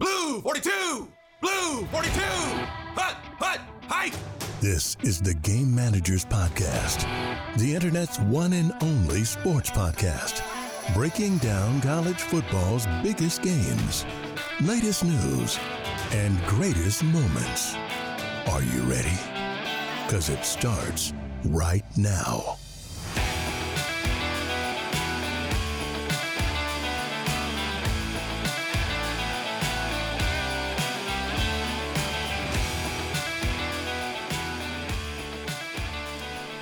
Blue 42! Blue 42! Hut! Hut! Hike! This is the Game Managers Podcast, the Internet's one and only sports podcast, breaking down college football's biggest games, latest news, and greatest moments. Are you ready? Because it starts right now.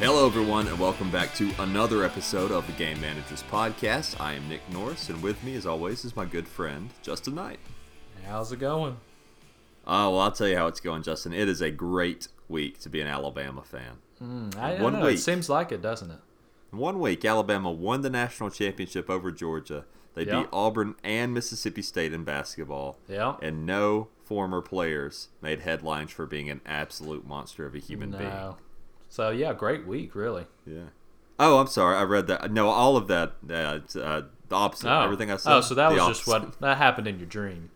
Hello, everyone, and welcome back to another episode of the Game Managers Podcast. I am Nick Norris, and with me, as always, is my good friend Justin Knight. How's it going? Oh, well, I'll tell you how it's going, Justin. It is a great week to be an Alabama fan. Mm, I One know. week. It seems like it, doesn't it? One week, Alabama won the national championship over Georgia. They Yeah. beat Auburn and Mississippi State in basketball. Yeah. And no former players made headlines for being an absolute monster of a human being. So yeah, great week, really. Yeah. Oh, I'm sorry. I read that. No, all of that. Uh, it's, uh, the opposite. Oh, Everything I said. Oh, so that was just what that happened in your dream.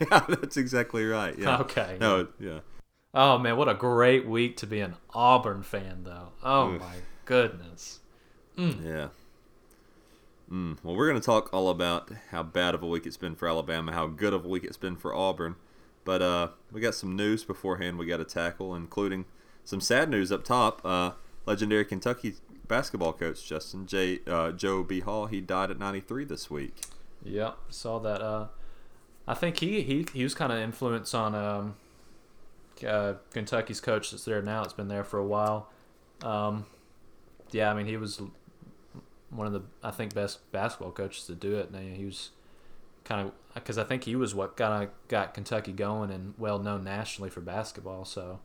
Yeah, that's exactly right. Yeah. Okay. No, yeah. Oh man, what a great week to be an Auburn fan, though. Oh Oof. my goodness. Yeah. Mm. Well, we're going to talk all about how bad of a week it's been for Alabama, how good of a week it's been for Auburn. But uh, we got some news beforehand we got to tackle, including some sad news up top. Uh, legendary Kentucky basketball coach Justin J. Uh, Joe B. Hall, he died at 93 this week. Yep, saw that. Uh, I think he he he was kind of influence on um, uh, Kentucky's coach that's there now. It's been there for a while. Um, yeah, I mean he was one of the I think best basketball coaches to do it. And he was kind of because I think he was what kind of got Kentucky going and well known nationally for basketball. So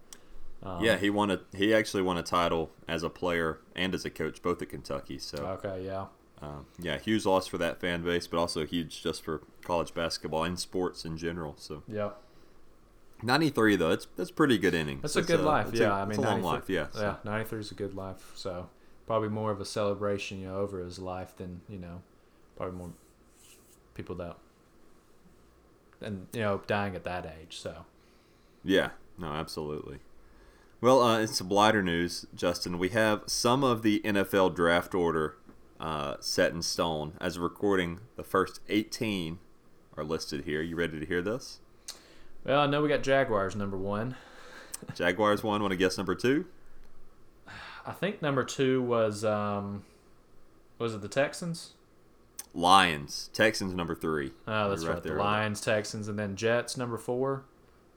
um, yeah, he won a he actually won a title as a player and as a coach, both at Kentucky. So okay, yeah, Um, yeah, huge loss for that fan base, but also huge just for college basketball and sports in general. So yeah, 93 though, that's that's pretty good innings. That's a good uh, life, yeah. a, I mean, a long life, yeah. so- Yeah, 93 is a good life. So probably more of a celebration, you know, over his life than you know, probably more people that and you know dying at that age. So Yeah, no, absolutely. Well, uh, in some lighter news, Justin, we have some of the NFL draft order uh, set in stone. As of recording, the first 18 are listed here. You ready to hear this? well, I know we got Jaguars number one. Jaguars one. Want to guess number two? I think number two was um, was it the Texans? Lions. Texans number three. Oh, that's You're right. The. Lions, Texans, and then Jets number four.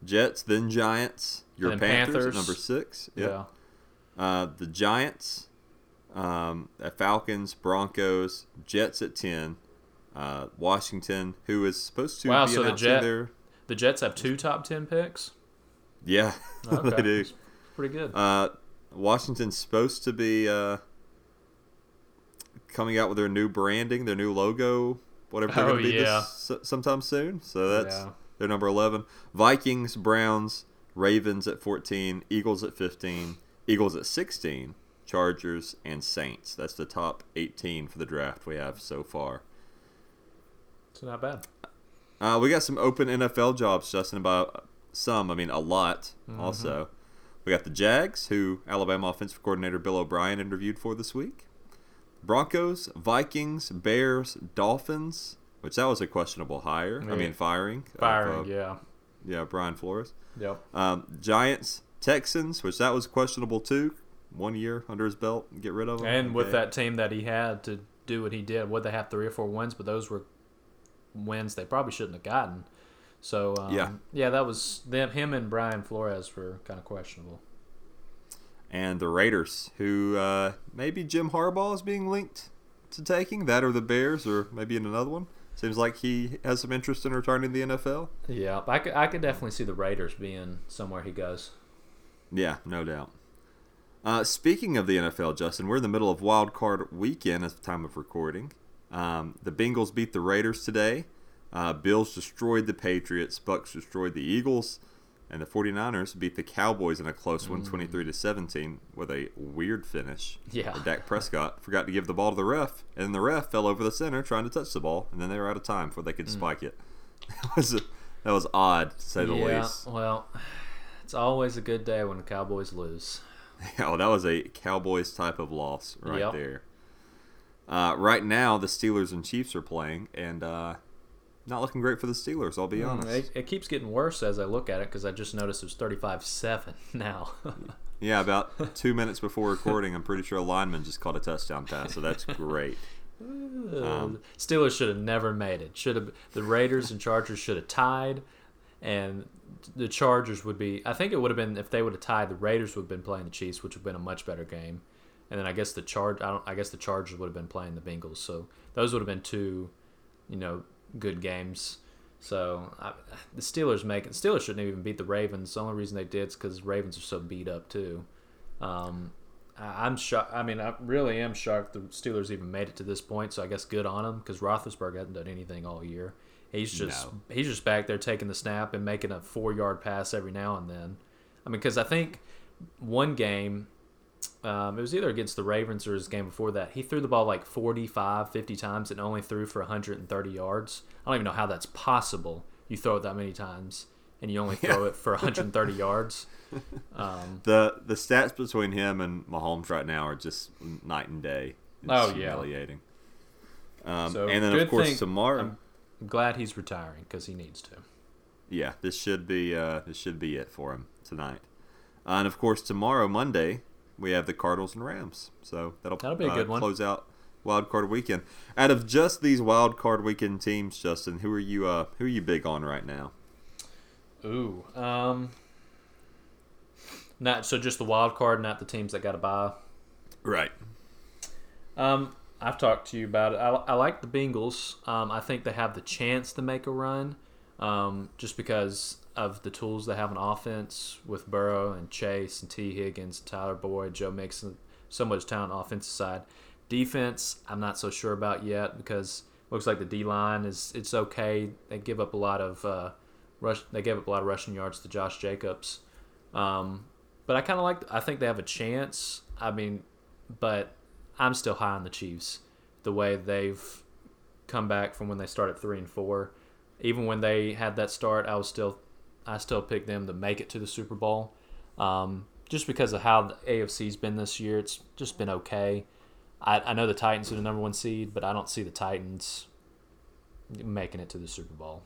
Jets, then Giants. Your then Panthers, Panthers. number six. Yep. Yeah. Uh, the Giants, um, Falcons, Broncos, Jets at ten. Uh, Washington, who is supposed to Wow, be so the Jet- their The Jets have two top ten picks. yeah Okay. they do. That's Pretty good. Uh, Washington's supposed to be uh, coming out with their new branding, their new logo, whatever they're Oh, going to be yeah. this, sometime soon. So that's Yeah. Their number eleven. Vikings, Browns, Ravens at fourteen, Eagles at fifteen, Eagles at sixteen, Chargers and Saints. That's the top eighteen for the draft we have so far. It's not bad. Uh, we got some open NFL jobs, Justin. About some, I mean, a lot. Mm-hmm. Also, we got the Jags, who Alabama offensive coordinator Bill O'Brien interviewed for this week. Broncos, Vikings, Bears, Dolphins, which that was a questionable hire. I mean, firing. of, Firing, uh, yeah. yeah, Brian Flores. Yep. Um, Giants, Texans, which that was questionable too. One year under his belt, get rid of him. And with Okay. that team that he had to do what he did, would they have three or four wins? But those were wins they probably shouldn't have gotten. So um, Yeah. yeah, that was them. Him and Brian Flores were kind of questionable. and the Raiders, who uh, maybe Jim Harbaugh is being linked to taking that, or the Bears, or maybe in another one. Seems like he has some interest in returning to the NFL. Yeah, I could, I could definitely see the Raiders being somewhere he goes. Yeah, no doubt. Uh, speaking of the NFL, Justin, we're in the middle of Wild Card Weekend at the time of recording. Um, the Bengals beat the Raiders today. Uh, Bills destroyed the Patriots. Bucks destroyed the Eagles. And the 49ers beat the Cowboys in a close one, 23 to 17, with a weird finish. Yeah. Dak Prescott forgot to give the ball to the ref, and the ref fell over the center trying to touch the ball, and then they were out of time before they could spike it. It was a that was odd to say the least. yeah, least. well, it's always a good day when the Cowboys lose. Oh, that was a Cowboys type of loss right Yep. there. Uh, right now, the Steelers and Chiefs are playing, and uh, not looking great for the Steelers. I'll be honest. It, it keeps getting worse as I look at it because I just noticed it was 35-7 now. Yeah, about two minutes before recording, I'm pretty sure a lineman just caught a touchdown pass, so that's great. Um, Steelers should have never made it. Should have the Raiders and Chargers should have tied, and the Chargers would be. I think it would have been if they would have tied. The Raiders would have been playing the Chiefs, which would have been a much better game. And then I guess the charge. I don't. I guess the Chargers would have been playing the Bengals. So those would have been two, you know, good games. So I, the Steelers make it. Steelers shouldn't even beat the Ravens. The only reason they did is because Ravens are so beat up too. Um, I- I'm shocked. I mean, I really am shocked the Steelers even made it to this point. So I guess good on them because Roethlisberger hasn't done anything all year. He's just No. he's just back there taking the snap and making a four yard pass every now and then. I mean, because I think one game, um, it was either against the Ravens or his game before that. He threw the ball like 45, 50 times and only threw for 130 yards. I don't even know how that's possible. You throw it that many times and you only throw it for 130 yards. Um, the the stats between him and Mahomes right now are just night and day. It's Oh, yeah. humiliating. Um, So, and then of course thing- tomorrow, I'm glad he's retiring because he needs to. yeah, this should be uh, this should be it for him tonight. Uh, and of course tomorrow Monday we have the Cardinals and Rams, so that'll That'll be a uh, good one. Close out wild card weekend. Out of just these wild card weekend teams, Justin, who are you uh, who are you big on right now? Ooh. Um, not so just the wild card, not the teams that got to buy. Right. Um, I've talked to you about it. I, I like the Bengals. Um, I think they have the chance to make a run, um, just because of the tools they have on offense with Burrow and Chase and Tee Higgins, Tyler Boyd, Joe Mixon, so much talent on offensive side. Defense, I'm not so sure about yet because looks like the D line is it's okay. They give up a lot of uh, rush. They gave up a lot of rushing yards to Josh Jacobs. Um, but I kind of like. I think they have a chance. I mean, but I'm still high on the Chiefs. The way they've come back from when they started three and four, even when they had that start, I was still, I still pick them to make it to the Super Bowl. Um, just because of how the AFC's been this year, it's just been okay. I, I know the Titans are the number one seed, but I don't see the Titans making it to the Super Bowl,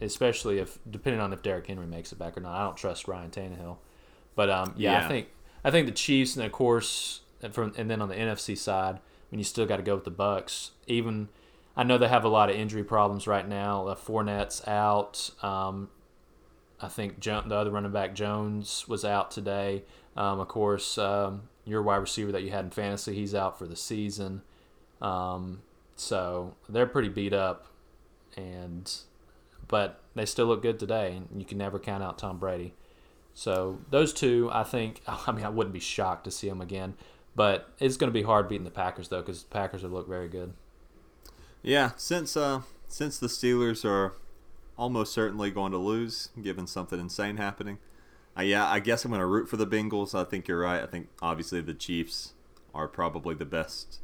especially if depending on if Derrick Henry makes it back or not. I don't trust Ryan Tannehill, but um, yeah, Yeah. I think I think the Chiefs and of course and from and then on the NFC side, I mean you still got to go with the Bucks. Even I know they have a lot of injury problems right now. Uh, Fournette's out. Um, I think the other running back Jones was out today. Um, of course, um, your wide receiver that you had in fantasy, he's out for the season. Um, so they're pretty beat up, and but they still look good today. And you can never count out Tom Brady. So those two, I think. I mean, I wouldn't be shocked to see them again, but it's going to be hard beating the Packers though, because the Packers have looked very good. Yeah, since uh since the Steelers are almost certainly going to lose, given something insane happening. Uh, yeah, I guess I'm going to root for the Bengals. I think you're right. I think obviously the Chiefs are probably the best,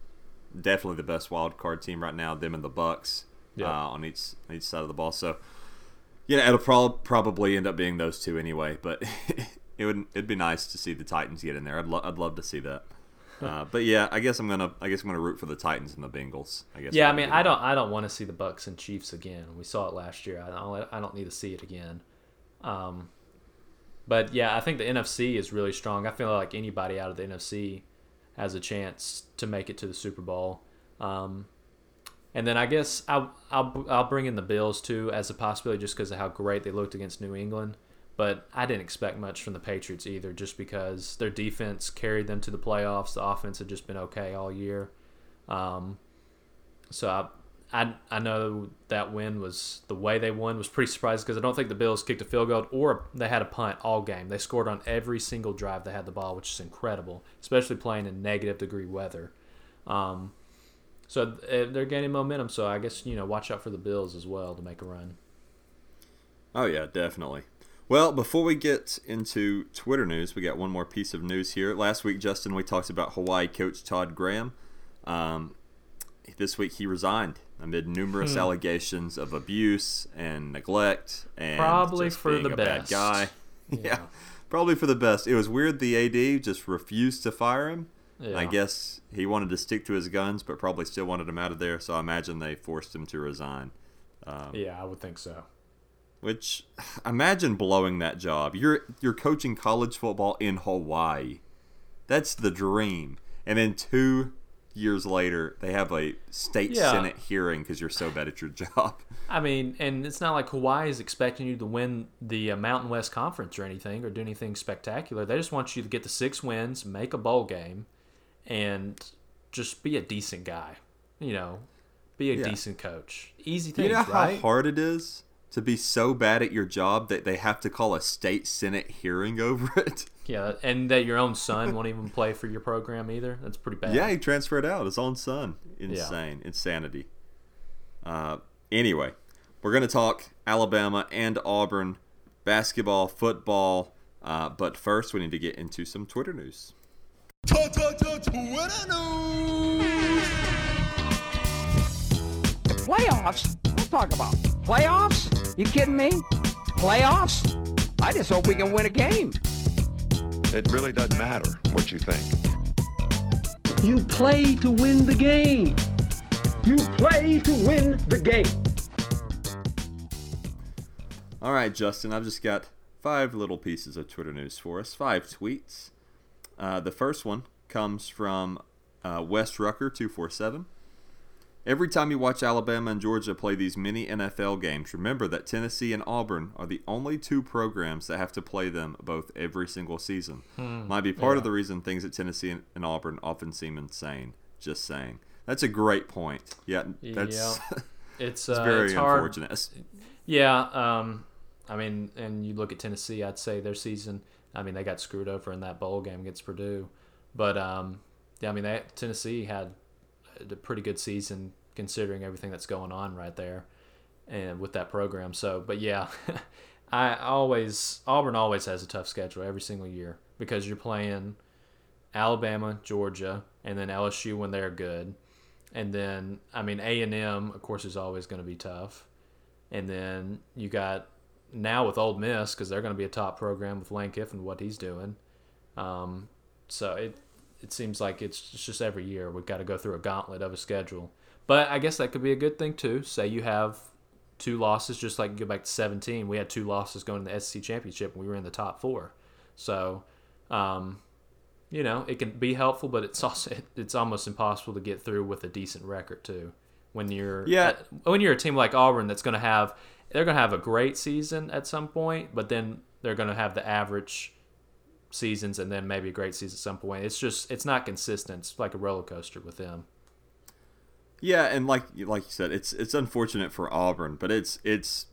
definitely the best wild card team right now. Them and the Bucks Yeah. uh, on each on each side of the ball. So yeah, it'll prob- probably end up being those two anyway. But it would it'd be nice to see the Titans get in there. I'd lo- I'd love to see that. Uh, but yeah, I guess I'm gonna I guess I'm gonna root for the Titans and the Bengals. I guess. Yeah, I mean, I don't, I don't want to see the Bucks and Chiefs again. We saw it last year. I don't, I don't need to see it again. Um, but yeah, I think the NFC is really strong. I feel like anybody out of the NFC has a chance to make it to the Super Bowl. Um, and then I guess I'll, I'll I'll bring in the Bills too as a possibility just because of how great they looked against New England. But I didn't expect much from the Patriots either, just because their defense carried them to the playoffs. The offense had just been okay all year. Um, so I, I, I know that win was the way they won was pretty surprising because I don't think the Bills kicked a field goal or they had a punt all game. They scored on every single drive they had the ball, which is incredible, especially playing in negative degree weather. Um, so uh, they're gaining momentum. So I guess you know watch out for the Bills as well to make a run. Oh yeah, definitely. Well, before we get into Twitter news, we got one more piece of news here. Last week, Justin, we talked about Hawaii coach Todd Graham. Um, this week, he resigned. amid numerous Hmm. allegations of abuse and neglect and Probably just for being the a best. bad guy. Yeah. Yeah. probably for the best. It was weird. The AD just refused to fire him. Yeah. I guess he wanted to stick to his guns, but probably still wanted him out of there. So I imagine they forced him to resign. Um, Yeah, I would think so. Which imagine blowing that job. You're you're coaching college football in Hawaii. That's the dream. And then two years later, they have a state Yeah. senate hearing because you're so bad at your job. I mean, and it's not like Hawaii is expecting you to win the uh, Mountain West Conference or anything or do anything spectacular. They just want you to get the six wins, make a bowl game, and just be a decent guy. You know, be a Yeah. decent coach. Easy Do things, you know how right? hard it is to be so bad at your job that they have to call a state senate hearing over it? Yeah, and that your own son won't even play for your program either. That's pretty bad. Yeah, he transferred out his own son. Insane, insanity. Uh, anyway, we're gonna talk Alabama and Auburn basketball, football. Uh, but first, we need to get into some Twitter news. Twitter news. Playoffs? Don't talk about playoffs. You kidding me? Playoffs? I just hope we can win a game. It really doesn't matter what you think. You play to win the game. You play to win the game. All right, Justin, I've just got five little pieces of Twitter news for us, five tweets. Uh, the first one comes from uh, Wes Rucker two four seven. Every time you watch Alabama and Georgia play these mini NFL games, remember that Tennessee and Auburn are the only two programs that have to play them both every single season. Might be part of the reason things at Tennessee and, Auburn often seem insane. Just saying. That's a great point. Yeah, that's Yeah. It's, uh, very it's hard. unfortunate. It's- Yeah, um, I mean, and you look at Tennessee, I'd say their season. I mean, they got screwed over in that bowl game against Purdue, but um, yeah, I mean, they, Tennessee had a pretty good season considering everything that's going on right there, and with that program. So, but yeah, I always Auburn always has a tough schedule every single year because you're playing Alabama, Georgia, and then LSU when they're good, and then I mean A and M, of course, is always going to be tough and then you got now with Ole Miss because they're going to be a top program with Lane Kiffin what he's doing. Um, so it it seems like it's just every year we've got to go through a gauntlet of a schedule. But I guess that could be a good thing too. Say you have two losses, just like you go back to 17. We had two losses going to the SEC championship, and we were in the top four. So, um, you know, it can be helpful, but it's also it's almost impossible to get through with a decent record too. When you're Yeah. when you're a team like Auburn that's going to have they're going to have a great season at some point, but then they're going to have the average seasons and then maybe a great season at some point. It's just it's not consistent. It's like a roller coaster with them. Yeah, and like like you said, it's it's unfortunate for Auburn, but it's it's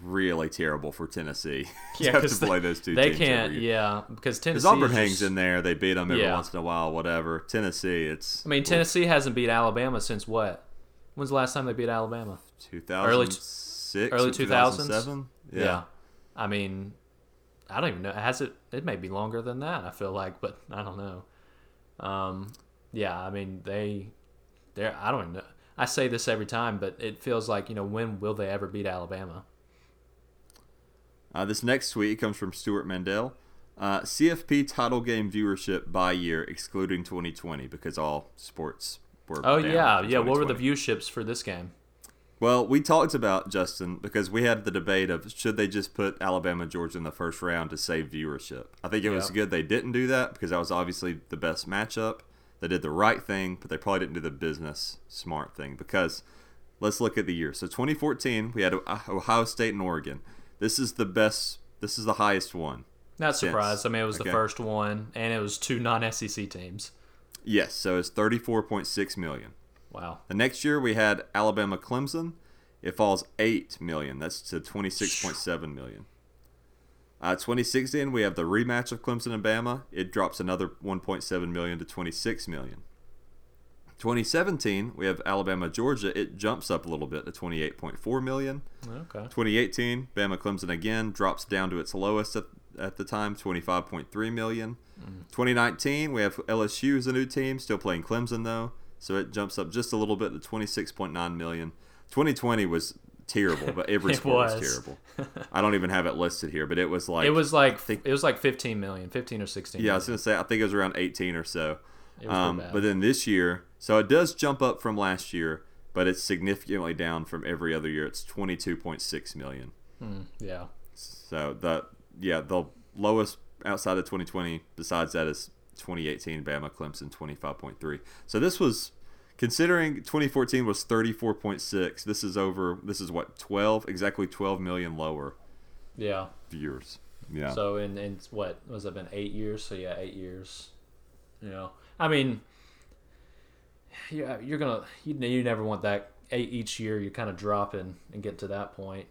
really terrible for Tennessee. to have to play they, those two They can't, yeah, because Tennessee. Because Auburn is hangs in there, they beat them every Yeah. once in a while, whatever. Tennessee, it's I mean, Tennessee hasn't beat Alabama since what? When's the last time they beat Alabama? 2006, early or 2000s? 2007. Yeah. I mean, I don't even know. Has it? It may be longer than that. I feel like, but I don't know. Um, yeah. I mean, they, they're. I don't know. I say this every time, but it feels like you know when will they ever beat Alabama? Uh, this next tweet comes from Stewart Mandel. Uh, CFP title game viewership by year, excluding 2020, because all sports were. Oh yeah, yeah. What were the 2020. viewships for this game? Well, we talked about Justin because we had the debate of should they just put Alabama Georgia in the first round to save viewership. I think it was good they didn't do that because that was obviously the best matchup. They did the right thing, but they probably didn't do the business smart thing because let's look at the year. So 2014, we had Ohio State and Oregon. This is the best. This is the highest one. Not Since- surprised. I mean, it was okay. the first one, and it was two non-SEC teams. Yes, so it's 34.6 million. Wow. The next year we had Alabama Clemson. It falls 8 million. That's to 26.7 million. Uh, 2016 we have the rematch of Clemson and Bama. It drops another 1.7 million to 26 million. 2017 we have Alabama Georgia. It jumps up a little bit to 28.4 million. Okay. 2018 Bama Clemson again drops down to its lowest at, at the time 25.3 million. 2019 we have LSU as a new team still playing Clemson though so it jumps up just a little bit to 26.9 million. 2020 was terrible, but every It sport was. was. terrible. I don't even have it listed here, but it was like it was like think- it was like 15 million, 15 or 16. yeah, I was gonna say I think it was around 18 or so. It was Um, but then this year, so it does jump up from last year, but it's significantly down from every other year. It's 22.6 million. yeah, So the yeah the lowest outside of 2020 besides that is 2018 Bama Clemson 25.3. So this was considering 2014 was 34.6. This is over. This is what 12 exactly 12 million lower yeah. viewers. Yeah. So in in what was it been eight years? So yeah, eight years. You know, I mean, yeah, you're gonna you you never want that eight each year. You're kind of dropping and get to that point,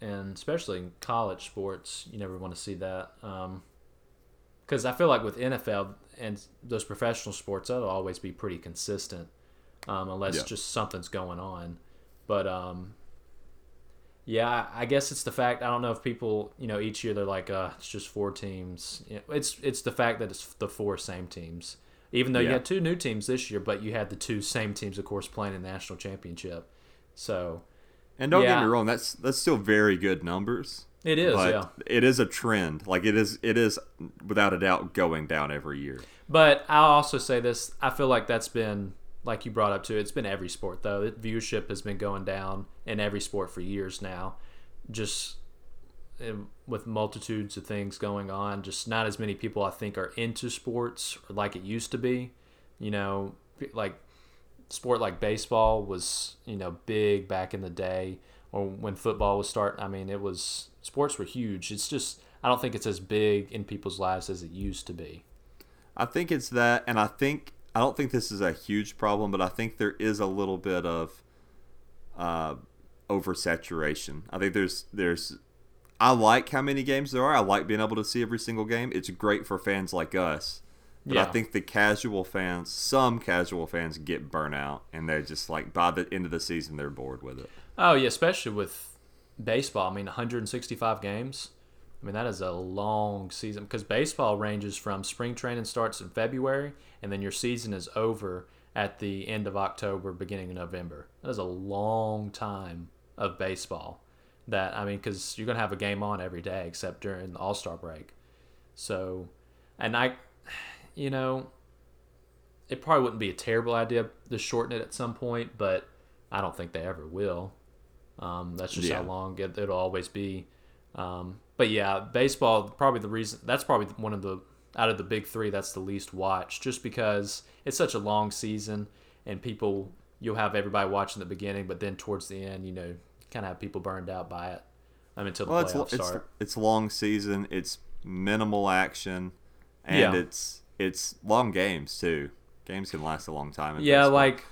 and especially in college sports, you never want to see that. Um, because I feel like with NFL and those professional sports, that'll always be pretty consistent, um, unless Yeah. just something's going on. But um, yeah, I guess it's the fact. I don't know if people, you know, each year they're like, uh, it's just four teams. You know, It's it's the fact that it's the four same teams. Even though you had two new teams this year, but you had the two same teams, of course, playing in the national championship. So and don't get me wrong, that's that's still very good numbers. It is, but yeah. it is a trend. Like it is it is without a doubt going down every year. But I'll also say this: I feel like that's been, like you brought up too. It's been every sport though. It, viewership has been going down in every sport for years now. Just um, with multitudes of things going on, just not as many people I think are into sports like it used to be. You know, like sport like baseball was you know big back in the day, or when football was starting. I mean, it was sports were huge. It's just I don't think it's as big in people's lives as it used to be. I think it's that, and I think I don't think this is a huge problem, but I think there is a little bit of uh, oversaturation. I think there's there's I like how many games there are. I like being able to see every single game. It's great for fans like us. But I think the casual fans, some casual fans get burnt out, and they're just like by the end of the season they're bored with it. Oh yeah, especially with baseball. I mean, 165 games. I mean, that is a long season because baseball ranges from spring training starts in February, and then your season is over at the end of October, beginning of November. That is a long time of baseball. That I mean, because you're gonna have a game on every day except during the All Star break. So, and I, you know, it probably wouldn't be a terrible idea to shorten it at some point, but I don't think they ever will. Um, that's just Yeah. how long it, it'll always be. Um, but yeah, baseball probably the reason that's probably one of the out of the big three that's the least watched, just because it's such a long season and people you'll have everybody watching the beginning, but then towards the end, you know, kind of have people burned out by it. I mean, until the Well, it's playoffs it's start. it's long season. It's minimal action, and Yeah. it's it's long games too. Games can last a long time. Yeah, baseball. like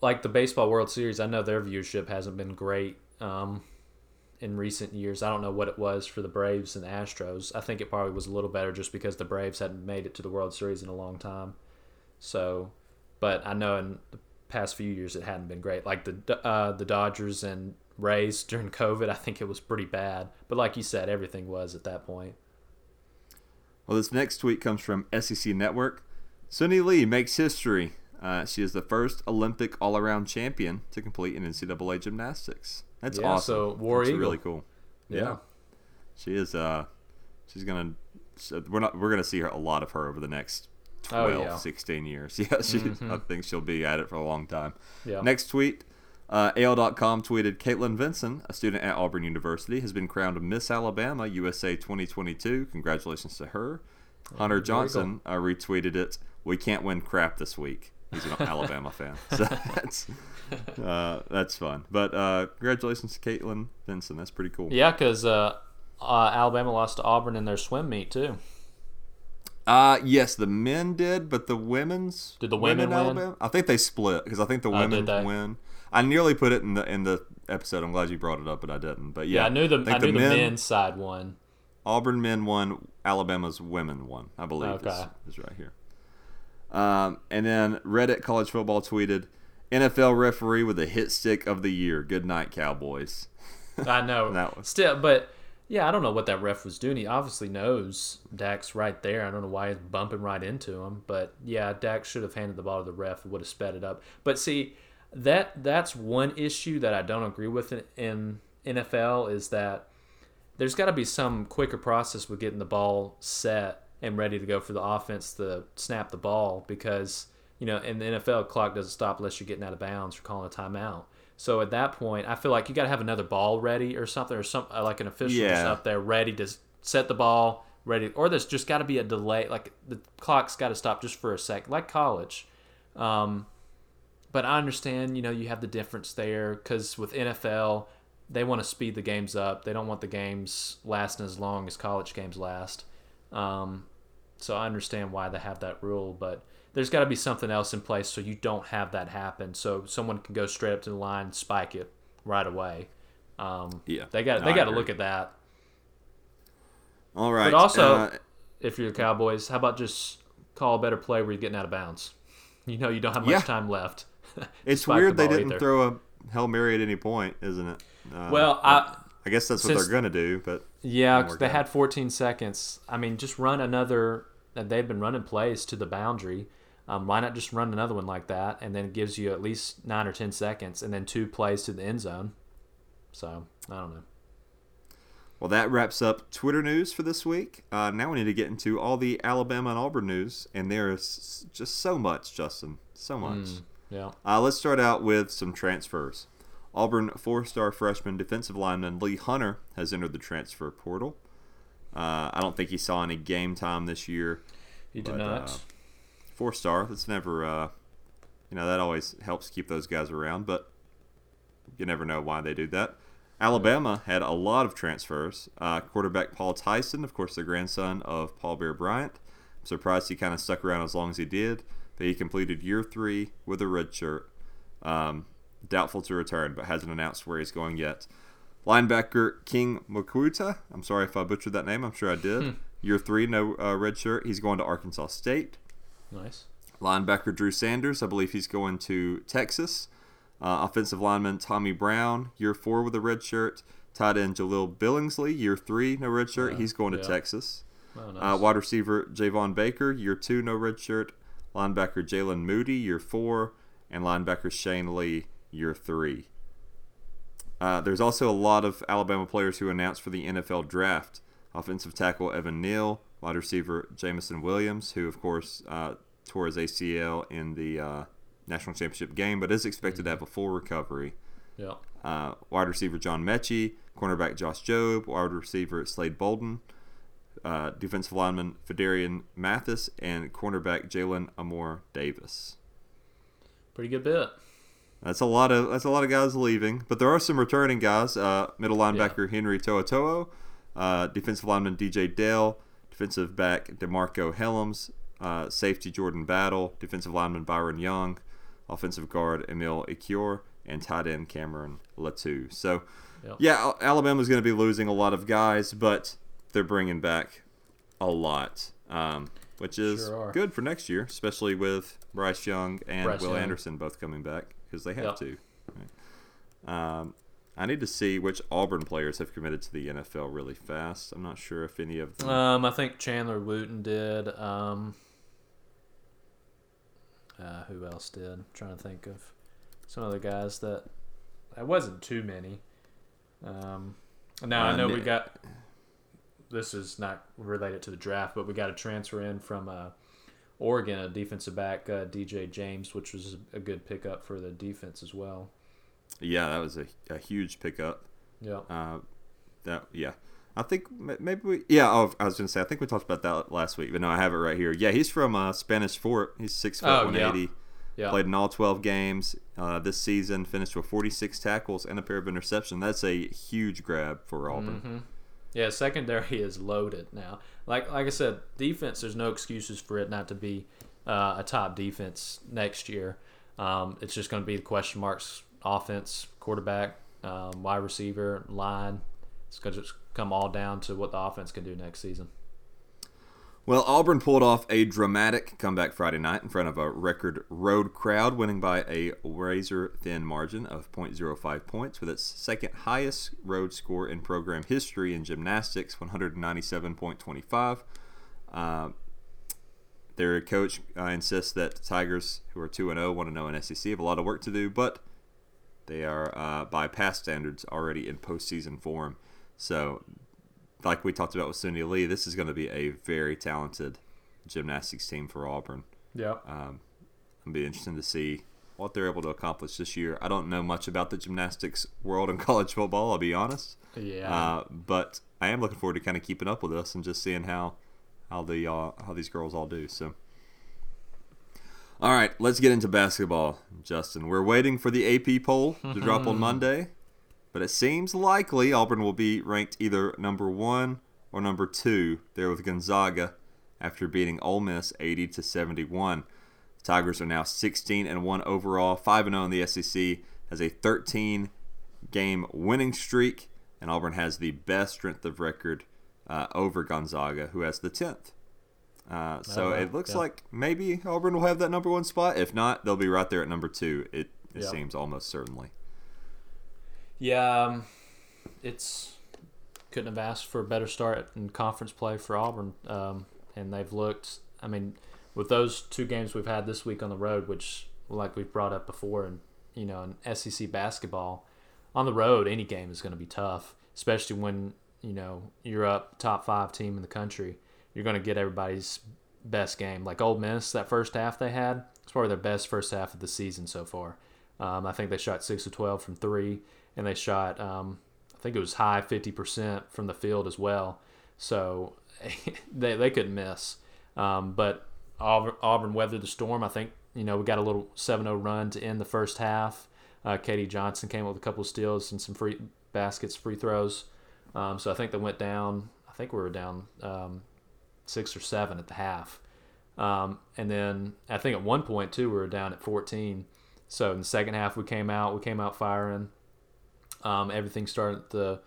like the baseball World Series. I know their viewership hasn't been great um, in recent years. I don't know what it was for the Braves and the Astros. I think it probably was a little better just because the Braves hadn't made it to the World Series in a long time. So, but I know in the past few years it hadn't been great. Like the uh, the Dodgers and Rays during COVID, I think it was pretty bad. But like you said, everything was at that point. Well, this next tweet comes from SEC Network. Suni Lee makes history. Uh, she is the first Olympic all-around champion to complete an NCAA gymnastics. That's Yeah, awesome. so War That's Eagle. really cool. Yeah. she is. Uh, she's gonna. We're not. We're gonna see her a lot of her over the next Oh, 12, yeah. 16 years. Yeah, she. I think she'll be at it for a long time. Yeah. Next tweet. Uh, AL.com tweeted Caitlin Vinson, a student at Auburn University, has been crowned Miss Alabama USA 2022. Congratulations to her. Hunter Johnson uh, retweeted it. We can't win crap this week. He's an Alabama fan, so that's uh, that's fun. But uh, congratulations to Caitlin Vinson. That's pretty cool. Yeah, because uh, uh, Alabama lost to Auburn in their swim meet too. Uh yes, the men did, but the women's Did the women win? Alabama? I think they split because I think the Oh, women they? win. I nearly put it in the in the episode. I'm glad you brought it up, but I didn't. But yeah, Yeah, I knew the think I knew the, men's side won. Auburn men won. Alabama's women won. I believe Okay. is, is right here. Um, and then Reddit college football tweeted, NFL referee with a hit stick of the year. Good night, Cowboys. I know. That was- Still, but Yeah, I don't know what that ref was doing. He obviously knows Dak's right there. I don't know why he's bumping right into him. But yeah, Dak should have handed the ball to the ref. Would have sped it up. But see, that that's one issue that I don't agree with in, in NFL is that there's got to be some quicker process with getting the ball set and ready to go for the offense to snap the ball because you know in the NFL clock doesn't stop unless you're getting out of bounds or calling a timeout. So at that point, I feel like you got to have another ball ready or something, or some uh, like an official Yeah. up there ready to set the ball, ready. Or there's just got to be a delay, like the clock's got to stop just for a sec, like college. Um, but I understand, you know, you have the difference there because with NFL, they want to speed the games up. They don't want the games lasting as long as college games last. Um, so I understand why they have that rule, but there's got to be something else in place so you don't have that happen. So someone can go straight up to the line, spike it right away. Um, Yeah, they got no, they got to look at that. All right. But also, uh, if you're the Cowboys, how about just call a better play where you're getting out of bounds? You know you don't have much Yeah. time left. it's spike the weird they didn't either. throw a hail mary at any point, isn't it? Uh, Well, I I guess that's what since- they're gonna do, but Yeah, Didn't 'cause work they out. had 14 seconds. I mean, just run another. They've been running plays to the boundary. Um, why not just run another one like that, and then it gives you at least nine or 10 seconds, and then two plays to the end zone. So I don't know. Well, that wraps up Twitter news for this week. Uh, now we need to get into all the Alabama and Auburn news, and there is just so much, Justin, so much. Yeah. Uh, let's start out with some transfers. Auburn four-star freshman defensive lineman Lee Hunter has entered the transfer portal. Uh, I don't think he saw any game time this year. He did But, not. uh, Four-star, that's never, uh, you know, that always helps keep those guys around, but you never know why they do that. Alabama had a lot of transfers. Uh, quarterback Paul Tyson, of course, the grandson of Paul Bear Bryant. I'm surprised he kind of stuck around as long as he did. But he completed year three with a red shirt. Um, doubtful to return, but hasn't announced where he's going yet. Linebacker King Mwikuta. I'm sorry if I butchered that name. I'm sure I did. Year three, no uh, red shirt. He's going to Arkansas State. nice. Linebacker Drew Sanders, I believe he's going to Texas. Uh, offensive lineman Tommy Brown, year four with a red shirt. Tight end Jahleel Billingsley, year three, no red shirt. he's going to yeah. Texas. Oh, nice. Uh, wide receiver Javon Baker, year two, no red shirt. Linebacker Jaylen Moody, year four. And linebacker Shane Lee, year three. Uh, there's also a lot of Alabama players who announced for the NFL draft. Offensive tackle Evan Neal, wide receiver Jameson Williams, who of course uh, tore his ACL in the uh, national championship game, but is expected to have a full recovery. yeah. Uh, wide receiver John Metchie, cornerback Josh Jobe, wide receiver Slade Bolden, uh, defensive lineman Phidarian Mathis, and cornerback Jalen Amore Davis. Pretty good bit. That's a lot of that's a lot of guys leaving, but there are some returning guys. Uh, middle linebacker Henry To'oto'o, uh, defensive lineman DJ Dale, defensive back DeMarcco Hellams, uh, safety Jordan Battle, defensive lineman Byron Young, offensive guard Emil Ekiyor, and tight end Cameron Latu. So, Yep. yeah, Al- Alabama's going to be losing a lot of guys, but they're bringing back a lot, um, which is Sure good for next year, especially with Bryce Young and Bryce Will Young. Anderson both coming back because they have Yep. to. Right. Um, I need to see which Auburn players have committed to the NFL really fast. I'm not sure if any of them. Um, I think Chandler Wooten did. Um, uh, who else did? I'm trying to think of some other guys that. It wasn't too many. Um, now I know we got. This is not related to the draft, but we got a transfer in from uh, Oregon, a defensive back, uh, DJ James, which was a good pickup for the defense as well. yeah, that was a, a huge pickup. Yeah. Uh, that yeah, I think maybe we yeah. Oh, I was gonna say I think we talked about that last week, but no, I have it right here. Yeah, he's from uh, Spanish Fort. He's six foot Oh, one yeah. Yeah. Played in all twelve games uh, this season. Finished with forty six tackles and a pair of interceptions. That's a huge grab for Auburn. Mm-hmm. Yeah, secondary is loaded now. Like like I said, defense. There's no excuses for it not to be uh, a top defense next year. Um, it's just going to be the question marks: offense, quarterback, um, wide receiver, line. It's going to come all down to what the offense can do next season. Well, Auburn pulled off a dramatic comeback Friday night in front of a record road crowd, winning by a razor thin margin of 0.05 points, with its second highest road score in program history in gymnastics, 197.25. Uh, their coach uh, insists that the Tigers, who are 2 0, 1 0 in SEC, have a lot of work to do, but they are, uh, by past standards, already in postseason form. So like we talked about with Suni Lee, this is going to be a very talented gymnastics team for Auburn. Yeah. Um, it'll be interesting to see what they're able to accomplish this year. I don't know much about the gymnastics world in college football. I'll be honest. Yeah. Uh, but I am looking forward to kind of keeping up with this and just seeing how how the uh, how these girls all do. So. All right, let's get into basketball, Justin. We're waiting for the AP poll to drop on Monday but it seems likely Auburn will be ranked either number one or number two there with Gonzaga after beating Ole Miss 80 to 71. The Tigers are now 16 and 1 overall, 5 and 0 in the SEC, has a 13 game winning streak, and Auburn has the best strength of record uh, over Gonzaga, who has the 10th. Uh, so Oh, it looks Yeah. like maybe Auburn will have that number one spot. If not, they'll be right there at number two. It, it Yeah. seems almost certainly. Yeah, um, it's couldn't have asked for a better start in conference play for Auburn, um, and they've looked. I mean, with those two games we've had this week on the road, which like we've brought up before, and you know, in SEC basketball, on the road, any game is going to be tough, especially when you know you're up top five team in the country. You're going to get everybody's best game. Like Ole Miss, that first half they had, it's probably their best first half of the season so far. Um, I think they shot six of twelve from three, and they shot um, I think it was high fifty percent from the field as well. So they they couldn't miss. Um, but Auburn, Auburn weathered the storm. I think you know we got a little 7-0 run to end the first half. Uh, KD Johnson came up with a couple of steals and some free baskets, free throws. Um, so I think they went down. I think we were down um, six or seven at the half. Um, and then I think at one point too we were down at 14. So in the second half we came out. We came out firing. Um, everything started to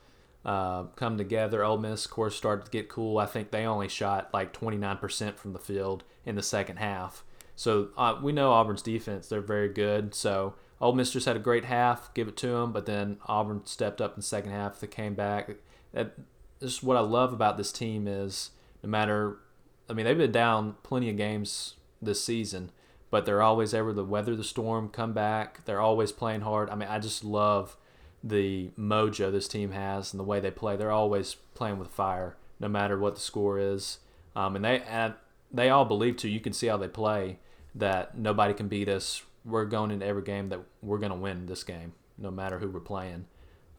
uh, come together. Ole Miss, of course, started to get cool. I think they only shot like 29% from the field in the second half. So uh, we know Auburn's defense; they're very good. So Ole Miss just had a great half, give it to them. But then Auburn stepped up in the second half. They came back. That is what I love about this team is no matter, I mean, they've been down plenty of games this season, but they're always able to weather the storm, come back. They're always playing hard. I mean, I just love the mojo this team has and the way they play. They're always playing with fire, no matter what the score is. Um, and they and they all believe too. You can see how they play that nobody can beat us. We're going into every game that we're going to win this game, no matter who we're playing.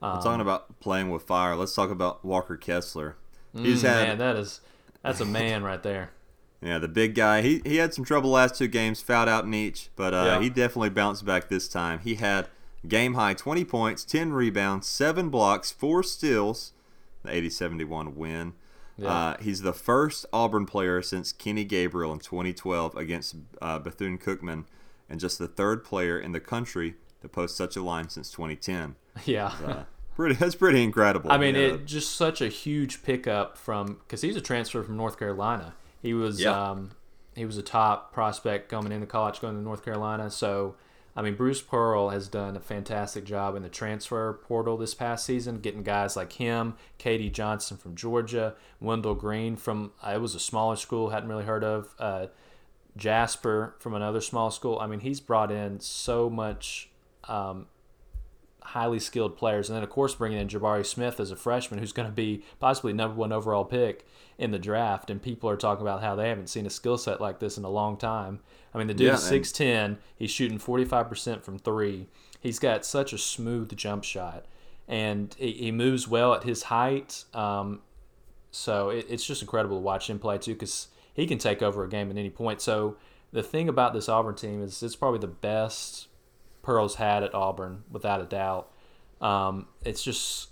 Um, talking about playing with fire, let's talk about Walker Kessler. He's mm, had man, that is that's a man right there. yeah the big guy. He he had some trouble last two games, fouled out in each, but uh, Yeah. he definitely bounced back this time. He had game high 20 points, 10 rebounds, seven blocks, four steals, the 80-71 win. Yeah. Uh, he's the first Auburn player since Kenny Gabriel in 2012 against uh, Bethune Cookman, and just the third player in the country to post such a line since 2010. Yeah. Uh, pretty, that's pretty incredible. I mean, Yeah. it just such a huge pickup from because he's a transfer from North Carolina. He was Yeah. um, he was a top prospect coming into college, going to North Carolina. So, I mean, Bruce Pearl has done a fantastic job in the transfer portal this past season, getting guys like him, KD Johnson from Georgia, Wendell Green from it was a smaller school, hadn't really heard of. Uh, Jasper from another small school. I mean, he's brought in so much um, highly skilled players, and then of course bringing in Jabari Smith as a freshman, who's going to be possibly number one overall pick in the draft. And people are talking about how they haven't seen a skill set like this in a long time. I mean, the dude's Yeah, and- six ten. He's shooting forty five percent from three. He's got such a smooth jump shot, and he, he moves well at his height. Um, so it, it's just incredible to watch him play too, because he can take over a game at any point. So the thing about this Auburn team is it's probably the best Pearl's had at Auburn, without a doubt. Um, it's just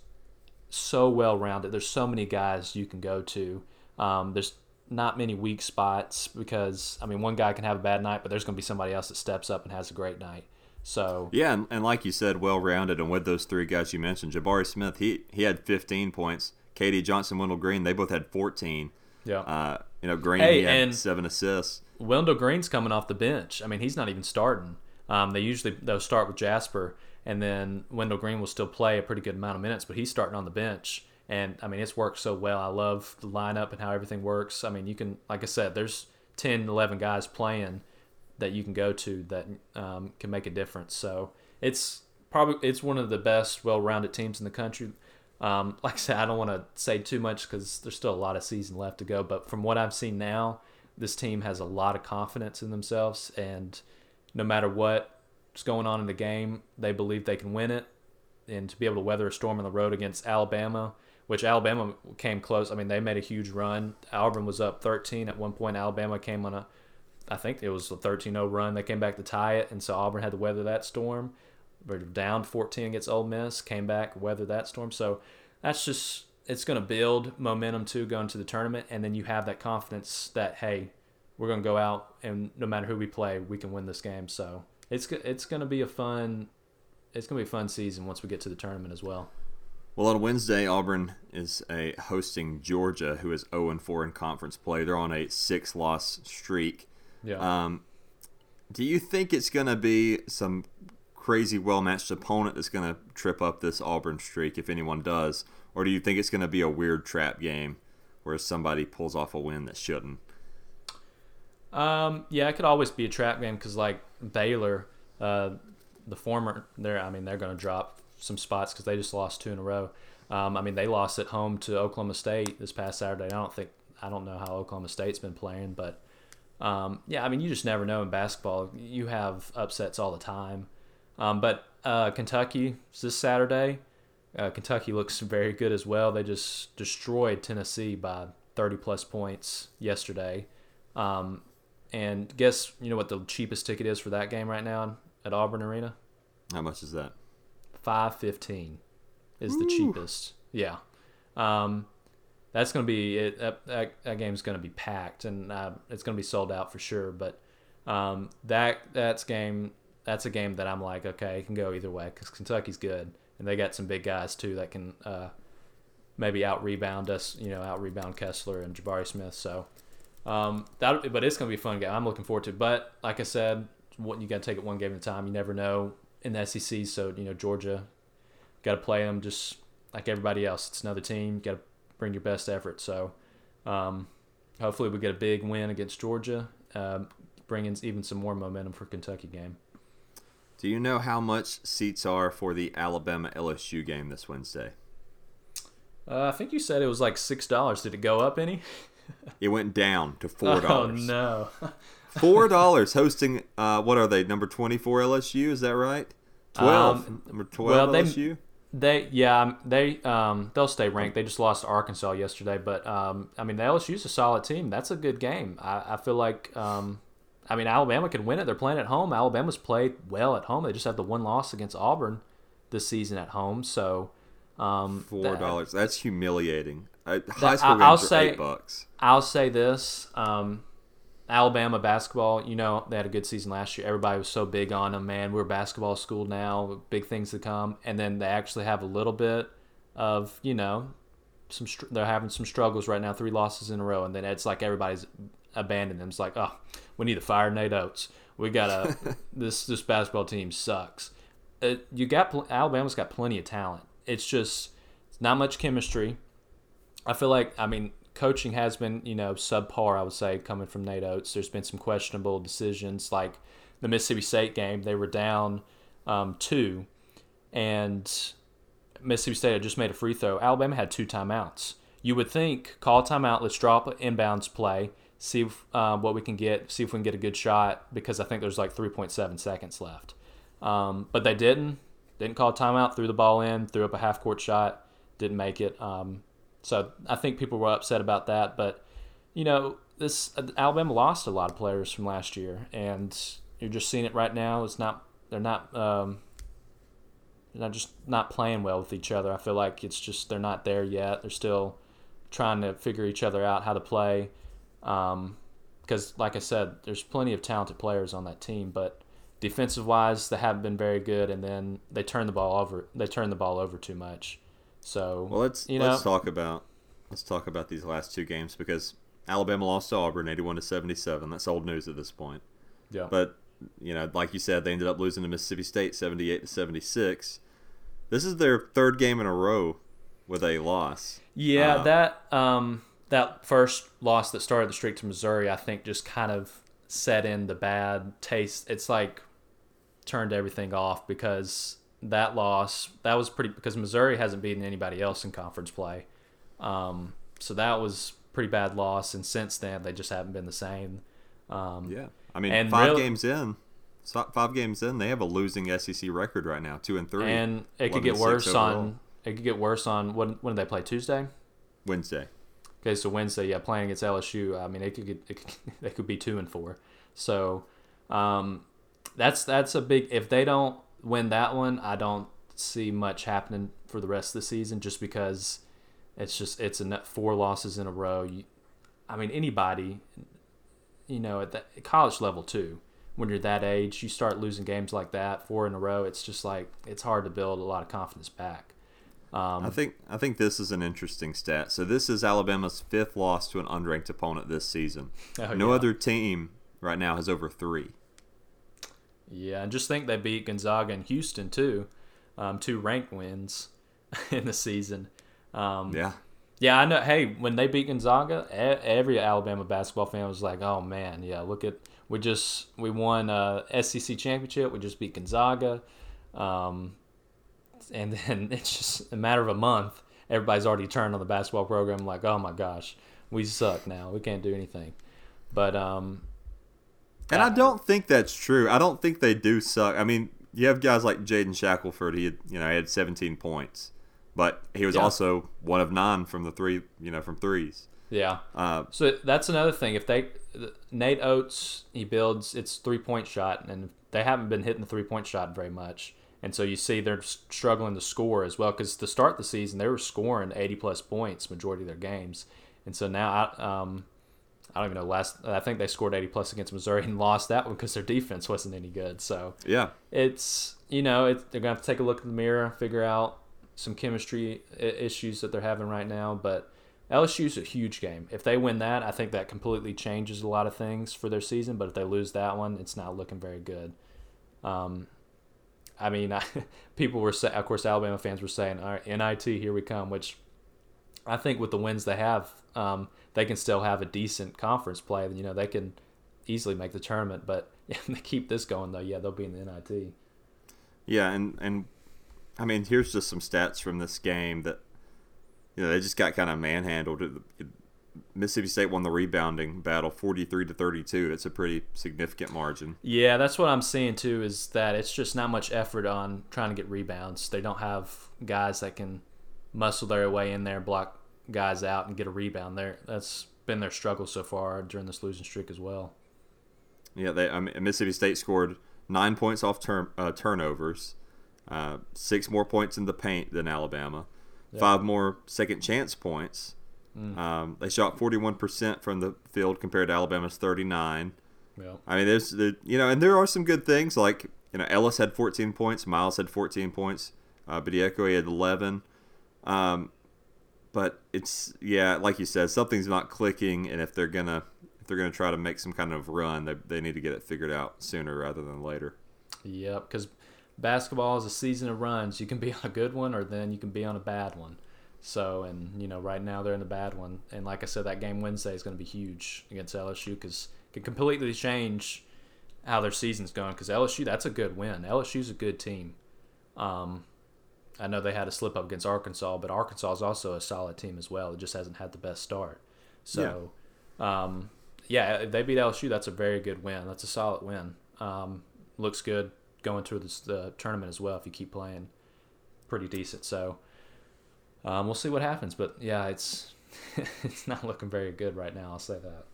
so well rounded. There's so many guys you can go to. Um, there's not many weak spots because I mean one guy can have a bad night, but there's going to be somebody else that steps up and has a great night. So Yeah, and, and like you said, well rounded. And with those three guys you mentioned, Jabari Smith, he he had 15 points. KD Johnson, Wendell Green, they both had 14. yeah, Uh, You know, Green Hey, he had and- seven assists. Wendell Green's coming off the bench. I mean, he's not even starting. Um, they usually they'll start with Jasper, and then Wendell Green will still play a pretty good amount of minutes, but he's starting on the bench. And I mean, it's worked so well. I love the lineup and how everything works. I mean, you can, like I said, there's 10, 11 guys playing that you can go to that um, can make a difference. So it's probably it's one of the best, well-rounded teams in the country. Um, like I said, I don't want to say too much because there's still a lot of season left to go. But from what I've seen now, this team has a lot of confidence in themselves, and no matter what's going on in the game, they believe they can win it. And to be able to weather a storm on the road against Alabama, which Alabama came close. I mean, they made a huge run. Auburn was up 13 at one point. Alabama came on a, I think it was a 13-0 run. They came back to tie it, and so Auburn had to weather that storm. They were down 14 against Ole Miss, came back, weathered that storm. So that's just it's going to build momentum too going to the tournament, and then you have that confidence that hey, we're going to go out and no matter who we play, we can win this game. So it's it's going to be a fun it's going to be a fun season once we get to the tournament as well. Well, on Wednesday, Auburn is a hosting Georgia, who is 0 4 in conference play. They're on a six loss streak. Yeah. Um, do you think it's going to be some crazy, well matched opponent that's going to trip up this Auburn streak, if anyone does? Or do you think it's going to be a weird trap game where somebody pulls off a win that shouldn't? Um, yeah, it could always be a trap game because like Baylor, uh, the former, they're I mean they're going to drop some spots because they just lost two in a row. Um, I mean they lost at home to Oklahoma State this past Saturday. I don't think I don't know how Oklahoma State's been playing, but um, yeah, I mean you just never know in basketball. You have upsets all the time. Um, but uh, Kentucky is this Saturday. Uh, Kentucky looks very good as well. They just destroyed Tennessee by 30 plus points yesterday. Um, and guess you know what the cheapest ticket is for that game right now at Auburn Arena? How much is that? Five fifteen is the cheapest. Yeah, um, that's gonna be it. That, that, that game's gonna be packed and uh, it's gonna be sold out for sure. But um, that that's game that's a game that I'm like okay, it can go either way because Kentucky's good and they got some big guys too that can uh, maybe out rebound us. You know, out rebound Kessler and Jabari Smith. So. Um, that, but it's gonna be a fun game. I'm looking forward to. it. But like I said, what you got to take it one game at a time. You never know in the SEC. So you know Georgia, got to play them just like everybody else. It's another team. Got to bring your best effort. So um, hopefully we get a big win against Georgia, um, bringing even some more momentum for Kentucky game. Do you know how much seats are for the Alabama LSU game this Wednesday? Uh, I think you said it was like six dollars. Did it go up any? It went down to four dollars. Oh no. Four dollars hosting. Uh, what are they? Number twenty-four LSU. Is that right? Twelve. Um, number twelve well, they- LSU. They yeah um, they um they'll stay ranked. They just lost to Arkansas yesterday, but um I mean the LSU's a solid team. That's a good game. I, I feel like um I mean Alabama can win it. They're playing at home. Alabama's played well at home. They just had the one loss against Auburn this season at home. So um Four that- dollars. That's humiliating. Uh, high school I- games I'll are say- eight bucks. I'll say this: um, Alabama basketball. You know they had a good season last year. Everybody was so big on them. Man, we're a basketball school now. Big things to come. And then they actually have a little bit of you know some. str- They're having some struggles right now. Three losses in a row, and then it's like everybody's abandoned them. It's like, oh, we need to fire Nate Oats. We gotta. this this basketball team sucks. It, you got pl- Alabama's got plenty of talent. It's just it's not much chemistry. I feel like I mean coaching has been you know subpar. I would say coming from Nate Oats. There's been some questionable decisions like the Mississippi State game. They were down um, two, and Mississippi State had just made a free throw. Alabama had two timeouts. You would think call timeout. Let's drop an inbounds play. See if, uh, what we can get. See if we can get a good shot because I think there's like 3.7 seconds left. Um, but they didn't. Didn't call timeout. Threw the ball in. Threw up a half court shot. Didn't make it. Um, so I think people were upset about that. But you know, this Alabama lost a lot of players from last year, and you're just seeing it right now. It's not. They're not. Um, they're not just not playing well with each other. I feel like it's just they're not there yet. They're still trying to figure each other out how to play. Um, because like I said, there's plenty of talented players on that team, but defensive wise, they haven't been very good, and then they turn the ball over. They turn the ball over too much. So Well, let's you know, let's talk about let's talk about these last two games because Alabama lost to Auburn, eighty-one to seventy-seven. That's old news at this point. Yeah. But you know, like you said, they ended up losing to Mississippi State, seventy-eight to seventy-six. This is their third game in a row with a loss. Yeah, Uh, that um, that first loss that started the streak to Missouri, I think, just kind of set in the bad taste. It's like turned everything off because that loss that was pretty because Missouri hasn't beaten anybody else in conference play, um, so that was pretty bad loss. And since then, they just haven't been the same. Um, Yeah, I mean, And five really- games in, five games in, they have a losing SEC record right now, two and three. and it could get worse overall. on it could get worse on when when did they play Tuesday? Wednesday. Okay, so Wednesday, yeah, playing against LSU. I mean, it could get it could, they could be two and four. So um, that's that's a big. If they don't win that one, I don't see much happening for the rest of the season. Just because it's just it's a net four losses in a row. You, I mean, anybody, you know, at the at college level too. When you're that age, you start losing games like that four in a row. It's just like it's hard to build a lot of confidence back. Um, I think I think this is an interesting stat. So this is Alabama's fifth loss to an unranked opponent this season. Oh, no yeah. other team right now has over three. Yeah, and just think they beat Gonzaga and Houston too, um, two ranked wins in the season. Um, Yeah, yeah, I know. Hey, when they beat Gonzaga, every Alabama basketball fan was like, "Oh man, yeah, look at we just we won uh, SEC championship. We just beat Gonzaga." Um, and then it's just a matter of a month. Everybody's already turned on the basketball program, like, "Oh my gosh, we suck now. We can't do anything." But um, and I don't think that's true. I don't think they do suck. I mean, you have guys like Jaden Shackelford. He had, you know he had 17 points, but he was Yeah. also one of nine from the three. You know from threes. yeah, Uh, So that's another thing. If they Nate Oats, he builds its three point shot, and they haven't been hitting the three point shot very much. And so you see they're struggling to score as well. Because to start the season, they were scoring eighty plus points majority of their games, and so now I um I don't even know last I think they scored eighty plus against Missouri and lost that one because their defense wasn't any good. So yeah, it's you know it, they're gonna have to take a look in the mirror, figure out some chemistry issues that they're having right now. But LSU's a huge game. If they win that, I think that completely changes a lot of things for their season. But if they lose that one, it's not looking very good. Um, I mean, I, people were saying, of course, Alabama fans were saying, "All right, NIT, here we come," which I think with the wins they have, um, they can still have a decent conference play. You know, they can easily make the tournament. But if they keep this going, though, yeah, they'll be in the NIT. yeah, and and I mean here's just some stats from this game that you know they just got kind of manhandled. Mississippi State won the rebounding battle, 43 to 32. That's a pretty significant margin. Yeah, that's what I'm seeing too. Is that it's just not much effort on trying to get rebounds. They don't have guys that can muscle their way in there, block guys out, and get a rebound. There, that's been their struggle so far during this losing streak as well. Yeah, they I mean, Mississippi State scored nine points off turn, uh, turnovers, uh, six more points in the paint than Alabama, five more second chance points. Um, they shot 41% from the field compared to Alabama's 39. Yeah. I mean, there's the you know, and there are some good things like you know Ellis had 14 points, Miles had 14 points, uh, Bediako he had 11. Um, but it's yeah, like you said, something's not clicking, and if they're gonna if they're gonna try to make some kind of run, they they need to get it figured out sooner rather than later. Yep, because basketball is a season of runs. You can be on a good one, or then you can be on a bad one. So, and you know, right now they're in the bad one, and like I said, that game Wednesday is going to be huge against LSU because it can completely change how their season's going. Because LSU, that's a good win. LSU's a good team. Um, I know they had a slip up against Arkansas, but Arkansas is also a solid team as well. It just hasn't had the best start. So, yeah, um, yeah if they beat LSU. That's a very good win. That's a solid win. Um, looks good going through this, the tournament as well if you keep playing pretty decent. So, um, we'll see what happens. But yeah, it's it's not looking very good right now. I'll say that.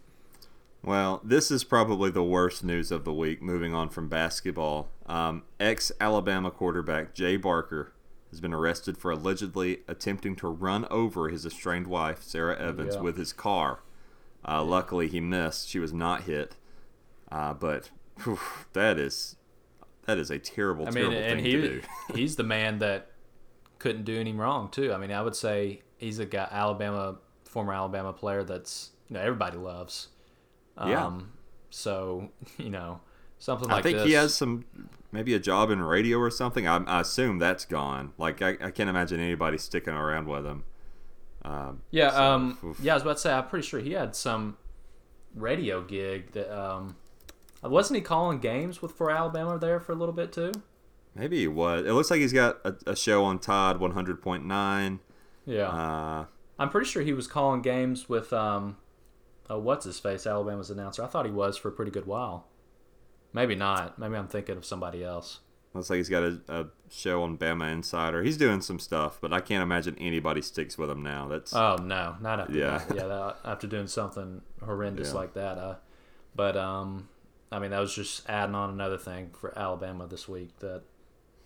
Well, this is probably the worst news of the week. Moving on from basketball, um, ex Alabama quarterback Jay Barker has been arrested for allegedly attempting to run over his estranged wife Sara Evans Yeah. with his car. Uh, luckily, he missed; she was not hit. Uh, but whew, that is that is a terrible, I mean, terrible and thing he to do. he's the man that couldn't do any wrong too. I mean, I would say he's a guy Alabama former Alabama player that's you know everybody loves. Um, Yeah. So you know something I think this. he has some maybe a job in radio or something. I, I assume that's gone. Like I, I can't imagine anybody sticking around with him. Um, Yeah, so, um, yeah. I was about to say, I'm pretty sure he had some radio gig that um, wasn't he calling games with for Alabama there for a little bit too. Maybe he was. It looks like he's got a, a show on Todd 100.9. Yeah, Uh, I'm pretty sure he was calling games with um, oh, what's his face, Alabama's announcer. I thought he was for a pretty good while. Maybe not. Maybe I'm thinking of somebody else. looks like he's got a, a show on Bama Insider. He's doing some stuff, but I can't imagine anybody sticks with him now. That's Oh no, not after Yeah. that. yeah, that, after doing something horrendous Yeah. like that. Uh, but um, I mean that was just adding on another thing for Alabama this week. That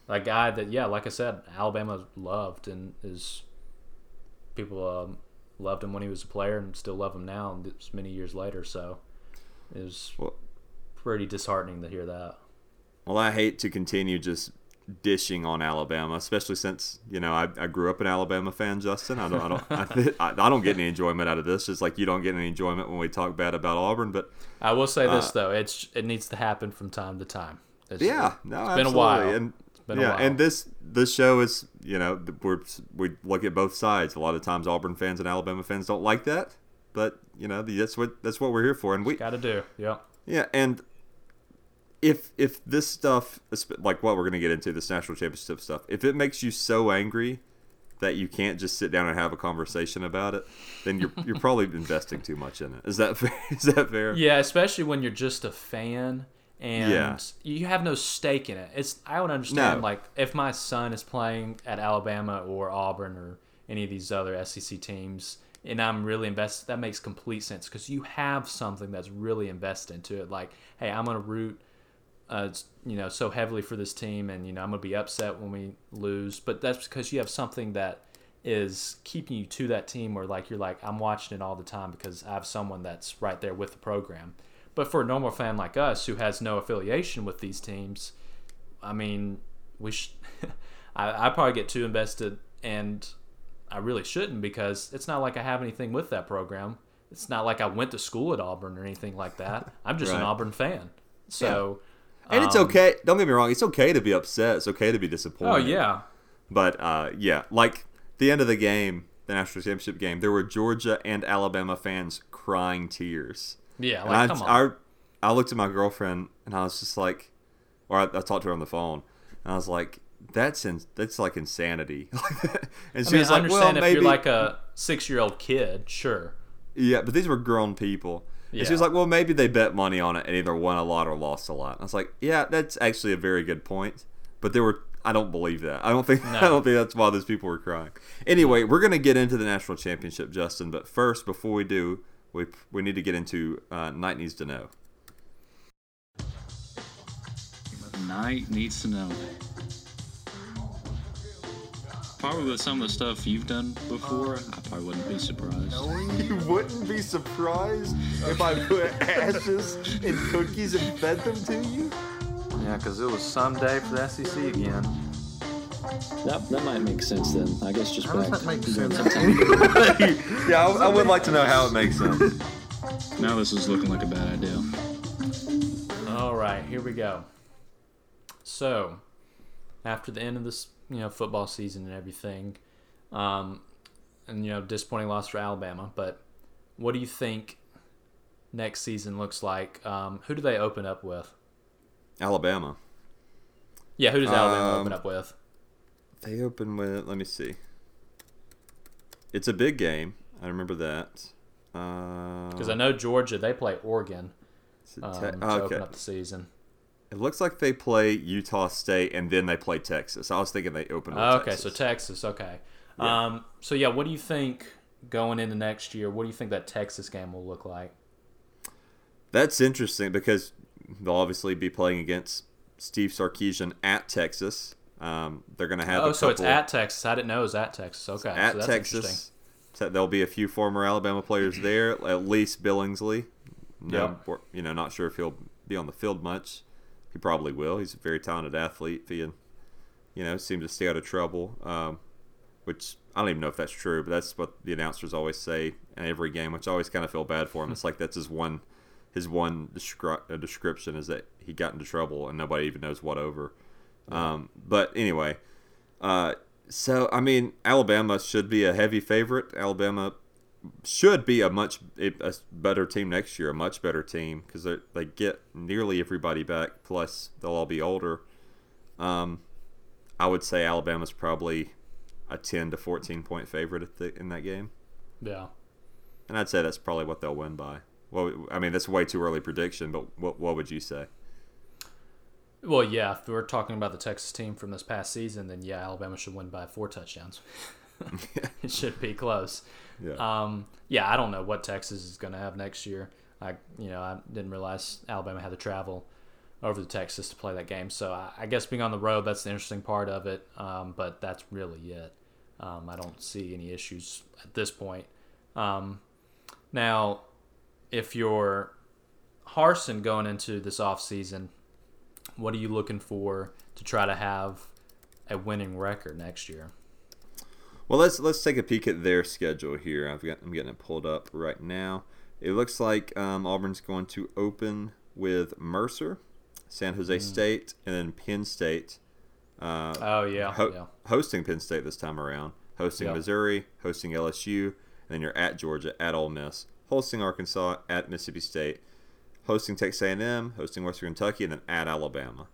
a guy that yeah, like I said, Alabama loved and is people um, loved him when he was a player and still love him now, and many years later. So it was Well- pretty disheartening to hear that. Well, I hate to continue just dishing on Alabama, especially since you know I, I grew up an Alabama fan, Justin. I don't I don't I, I, don't get any enjoyment out of this, just like you don't get any enjoyment when we talk bad about Auburn. But I will say this Uh, though, it's it needs to happen from time to time. It's, yeah, no, it's been a while. and yeah, and this this show is you know we're we look at both sides. A lot of times Auburn fans and Alabama fans don't like that, but you know that's what that's what we're here for, and we got to do. Yeah. Yeah, and if if this stuff, like what we're gonna get into, this national championship stuff, if it makes you so angry that you can't just sit down and have a conversation about it, then you're you're probably investing too much in it. Is that fair? Is that fair? Yeah, especially when you're just a fan and Yeah. you have no stake in it. It's I would understand No. like if my son is playing at Alabama or Auburn or any of these other SEC teams and I'm really invested, that makes complete sense because you have something that's really invested into it. Like, hey, I'm gonna root, uh, you know, so heavily for this team, and you know, I'm gonna be upset when we lose. But that's because you have something that is keeping you to that team, or like you're like, I'm watching it all the time because I have someone that's right there with the program. But for a normal fan like us who has no affiliation with these teams, I mean, we sh- I, I probably get too invested, and I really shouldn't because it's not like I have anything with that program. It's not like I went to school at Auburn or anything like that. I'm just an Auburn fan. So, And it's um, okay. Don't get me wrong. It's okay to be upset. It's okay to be disappointed. Oh yeah, But uh, yeah, like the end of the game, the national championship game, there were Georgia and Alabama fans crying tears. yeah. Like, I, come on. I, I looked at my girlfriend and I was just like, or I, I talked to her on the phone, and I was like, "That's in, that's like insanity." and I she mean, was I like, understand "Well, if maybe." you're like a six-year-old kid, sure. yeah, but these were grown people. And she was like, "Well, maybe they bet money on it and either won a lot or lost a lot." I was like, "Yeah, that's actually a very good point." But there were. I don't believe that. I don't think. I don't think that's why those people were crying. Anyway, we're gonna get into the national championship, Justin. But first, before we do, we we need to get into uh, Knight needs to know. Knight needs to know. Probably with some of the stuff you've done before, I probably wouldn't be surprised. You wouldn't be surprised if I put ashes in cookies and fed them to you? Yeah, because it was someday for the SEC again. That, that might make sense then. I guess just How does back that make during sense? yeah, I, I would like to know how it makes sense. now this is looking like a bad idea. All right, here we go. So, after the end of this, you know, football season and everything, um, and you know, disappointing loss for Alabama. But what do you think next season looks like? Um, who do they open up with? Alabama. Yeah, who does Alabama Um, open up with? They open with. Let me see. It's a big game. I remember that. Because Uh, I know Georgia, they play Oregon um, te- to okay. open up the season. It looks like they play Utah State and then they play Texas. I was thinking they opened with Texas. okay, Texas. so Texas. Okay. Yeah. Um, so yeah, what do you think going into next year? What do you think that Texas game will look like? That's interesting because they'll obviously be playing against Steve Sarkisian at Texas. Um, they're going to have Oh, so it's at Texas. I didn't know it was at Texas. Okay, at so that's interesting. Texas. So there'll be a few former Alabama players there, at least Billingsley. No, Yep. you know, not sure if he'll be on the field much. He probably will. He's a very talented athlete. He, you know, seems to stay out of trouble. Um, which I don't even know if that's true, but that's what the announcers always say in every game, which I always kind of feel bad for him. it's like that's his one his one descri- uh, description is that he got into trouble and nobody even knows what over. Um, but anyway, uh, so I mean, Alabama should be a heavy favorite. Alabama should be a much a better team next year, a much better team because they get nearly everybody back. Plus, they'll all be older. Um, I would say Alabama's probably a ten to fourteen point favorite the, in that game. Yeah, and I'd say that's probably what they'll win by. Well, I mean, that's way too early prediction, but what what would you say? Well, yeah, if we're talking about the Texas team from this past season, then yeah, Alabama should win by four touchdowns. it should be close. Yeah. Um, yeah, I don't know what Texas is going to have next year. I, you know, I didn't realize Alabama had to travel over to Texas to play that game. So I, I guess being on the road, that's the interesting part of it. Um, but that's really it. Um, I don't see any issues at this point. Um, now, if you're Harsin going into this off season, what are you looking for to try to have a winning record next year? Well, let's let's take a peek at their schedule here. I've got I'm getting it pulled up right now. It looks like um, Auburn's going to open with Mercer, San Jose mm. State, and then Penn State. Uh, oh yeah, ho- yeah, hosting Penn State this time around, hosting. Missouri, hosting LSU, and then you're at Georgia, at Ole Miss, hosting Arkansas, at Mississippi State, hosting Texas A&M, hosting Western Kentucky, and then at Alabama.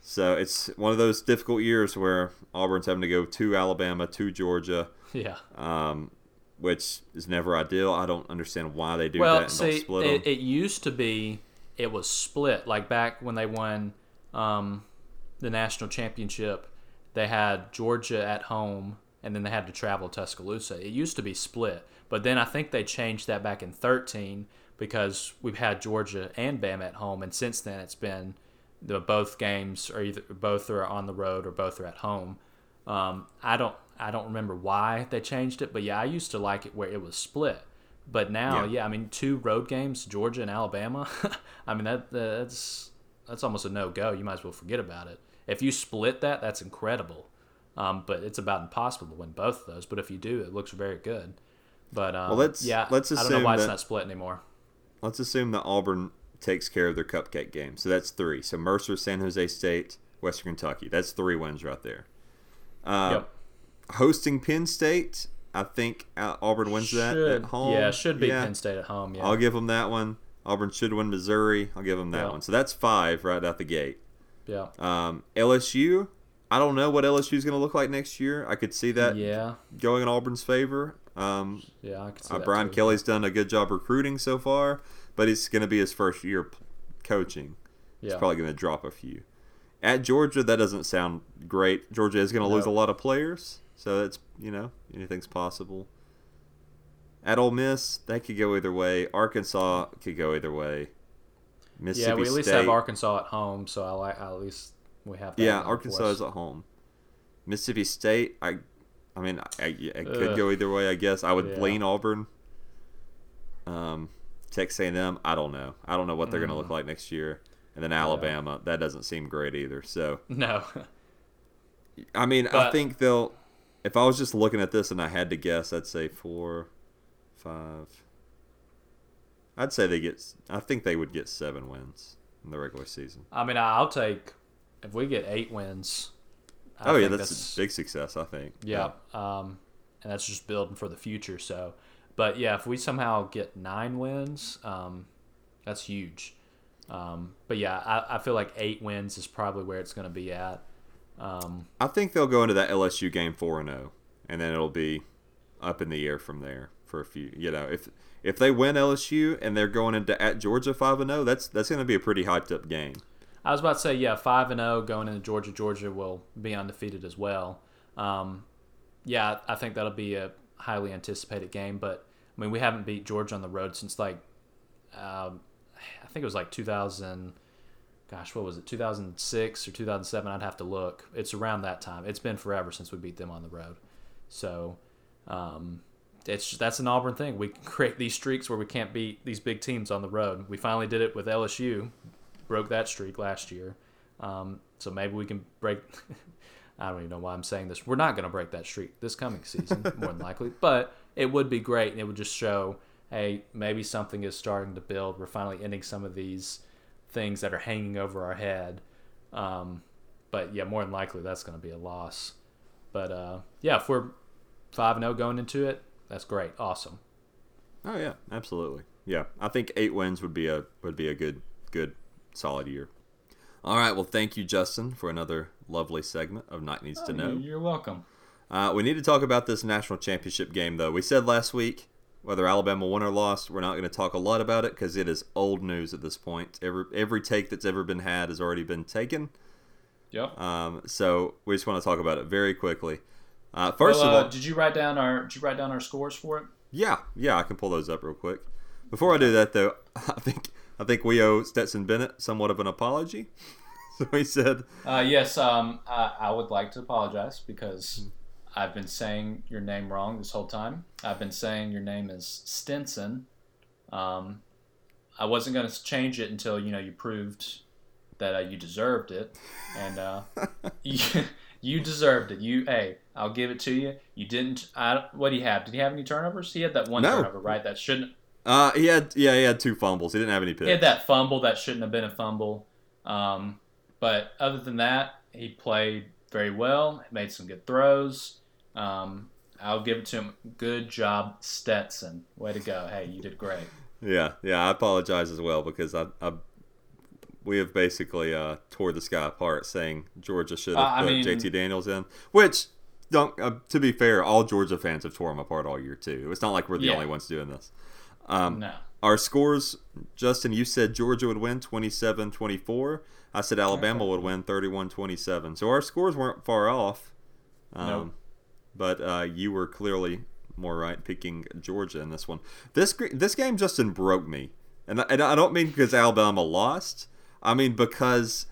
So it's one of those difficult years where Auburn's having to go to Alabama, to Georgia. Yeah. Um, which is never ideal. I don't understand why they do well, that see, it, it used to be it was split. Like back when they won um, the national championship, they had Georgia at home, and then they had to travel to Tuscaloosa. It used to be split, but then I think they changed that back in 13 because we've had Georgia and Bama at home, and since then it's been the both games are either both are on the road or both are at home. Um, I don't I don't remember why they changed it, but yeah, I used to like it where it was split. But now, yeah, yeah I mean, two road games, Georgia and Alabama. I mean that that's that's almost a no go. You might as well forget about it. If you split that, that's incredible. Um, but it's about impossible to win both of those. But if you do, it looks very good. But um, well, let's yeah, let's assume I don't know why that, it's not split anymore. Let's assume that Auburn takes care of their cupcake game. So that's three. So Mercer, San Jose State, Western Kentucky. That's three wins right there. Uh, yep. Hosting Penn State, I think Auburn wins should, that at home. Yeah, should be yeah. Penn State at home. Yeah. I'll give them that one. Auburn should win Missouri. I'll give them that one. So that's five right out the gate. Yeah. Um, LSU. I don't know what LSU is going to look like next year. I could see that. Yeah. Going in Auburn's favor. Um, yeah, I could see uh, that Brian. Kelly's done a good job recruiting so far, but it's going to be his first year coaching. Yeah. He's probably going to drop a few. At Georgia, that doesn't sound great. Georgia is going to no. lose a lot of players, so that's you know anything's possible. At Ole Miss, that could go either way. Arkansas could go either way. Mississippi yeah, we at least State, have Arkansas at home, so I like at least we have. That yeah, Arkansas is at home. Mississippi State, I, I mean, I, it could Ugh. go either way. I guess I would yeah. lean Auburn. Um, Texas A&M, I don't know. I don't know what they're mm. going to look like next year. And then Alabama, yeah. that doesn't seem great either. So no. I mean, but, I think they'll. If I was just looking at this and I had to guess, I'd say four, five. I'd say they get. I think they would get seven wins in the regular season. I mean, I'll take if we get eight wins. I oh yeah, that's, that's, a big success. I think. Yeah, yeah. Um, and that's just building for the future. So, but yeah, if we somehow get nine wins, um, that's huge. Um, but yeah, I, I feel like eight wins is probably where it's going to be at. Um, I think they'll go into that LSU game four and zero, oh, and then it'll be up in the air from there for a few. You know, if if they win LSU and they're going into at Georgia five and zero, oh, that's that's going to be a pretty hyped up game. I was about to say, yeah, five and zero going into Georgia. Georgia will be undefeated as well. Um, yeah, I think that'll be a highly anticipated game. But I mean, we haven't beat Georgia on the road since like um, I think it was like 2000. Gosh, what was it? 2006 or 2007? I'd have to look. It's around that time. It's been forever since we beat them on the road. So, um, it's that's an Auburn thing. We create these streaks where we can't beat these big teams on the road. We finally did it with LSU, broke that streak last year. Um, so maybe we can break I don't even know why I'm saying this. We're not going to break that streak this coming season, more than likely. But it would be great, and it would just show, hey, maybe something is starting to build. We're finally ending some of these things that are hanging over our head. Um, but yeah, more than likely that's going to be a loss. But uh, yeah, if we're five and zero going into it, that's great, awesome. Oh yeah, absolutely. Yeah, I think eight wins would be a would be a good good solid year. All right, well, thank you, Justin, for another lovely segment of Night Needs to Oh, Know. You're welcome. Uh, we need to talk about this national championship game, though. We said last week whether Alabama won or lost, we're not going to talk a lot about it because it is old news at this point. Every every take that's ever been had has already been taken. Yep. Um, so we just want to talk about it very quickly. Uh, first Well, of uh, all, did you write down our did you write down our scores for it? yeah, yeah, I can pull those up real quick. Before I do that, though, I think I think we owe Stetson Bennett somewhat of an apology. so he said, Uh, yes, um, I, I would like to apologize because I've been saying your name wrong this whole time. I've been saying your name is Stinson. Um, I wasn't going to change it until you know you proved that uh, you deserved it, and uh, you, you deserved it. You, hey, I'll give it to you. You didn't. I, what do you have? Did he have any turnovers? He had that one No. turnover, right? That shouldn't. uh, he had yeah, he had two fumbles. He didn't have any picks. He had that fumble that shouldn't have been a fumble. Um, but other than that, he played very well. Made some good throws. Um, I'll give it to him. Good job, Stetson. Way to go. Hey, you did great. Yeah, yeah, I apologize as well because I, I we have basically uh, tore this guy apart saying Georgia should have Uh, I put mean- JT Daniels in, which don't. Uh, to be fair, all Georgia fans have tore him apart all year too. It's not like we're the Yeah. only ones doing this. Um, No. Our scores, Justin, you said Georgia would win 27-24. I said Alabama would win 31-27. So our scores weren't far off. Um, Nope. But uh, you were clearly more right picking Georgia in this one. This this game, Justin, broke me. And I, and I don't mean because Alabama lost. I mean because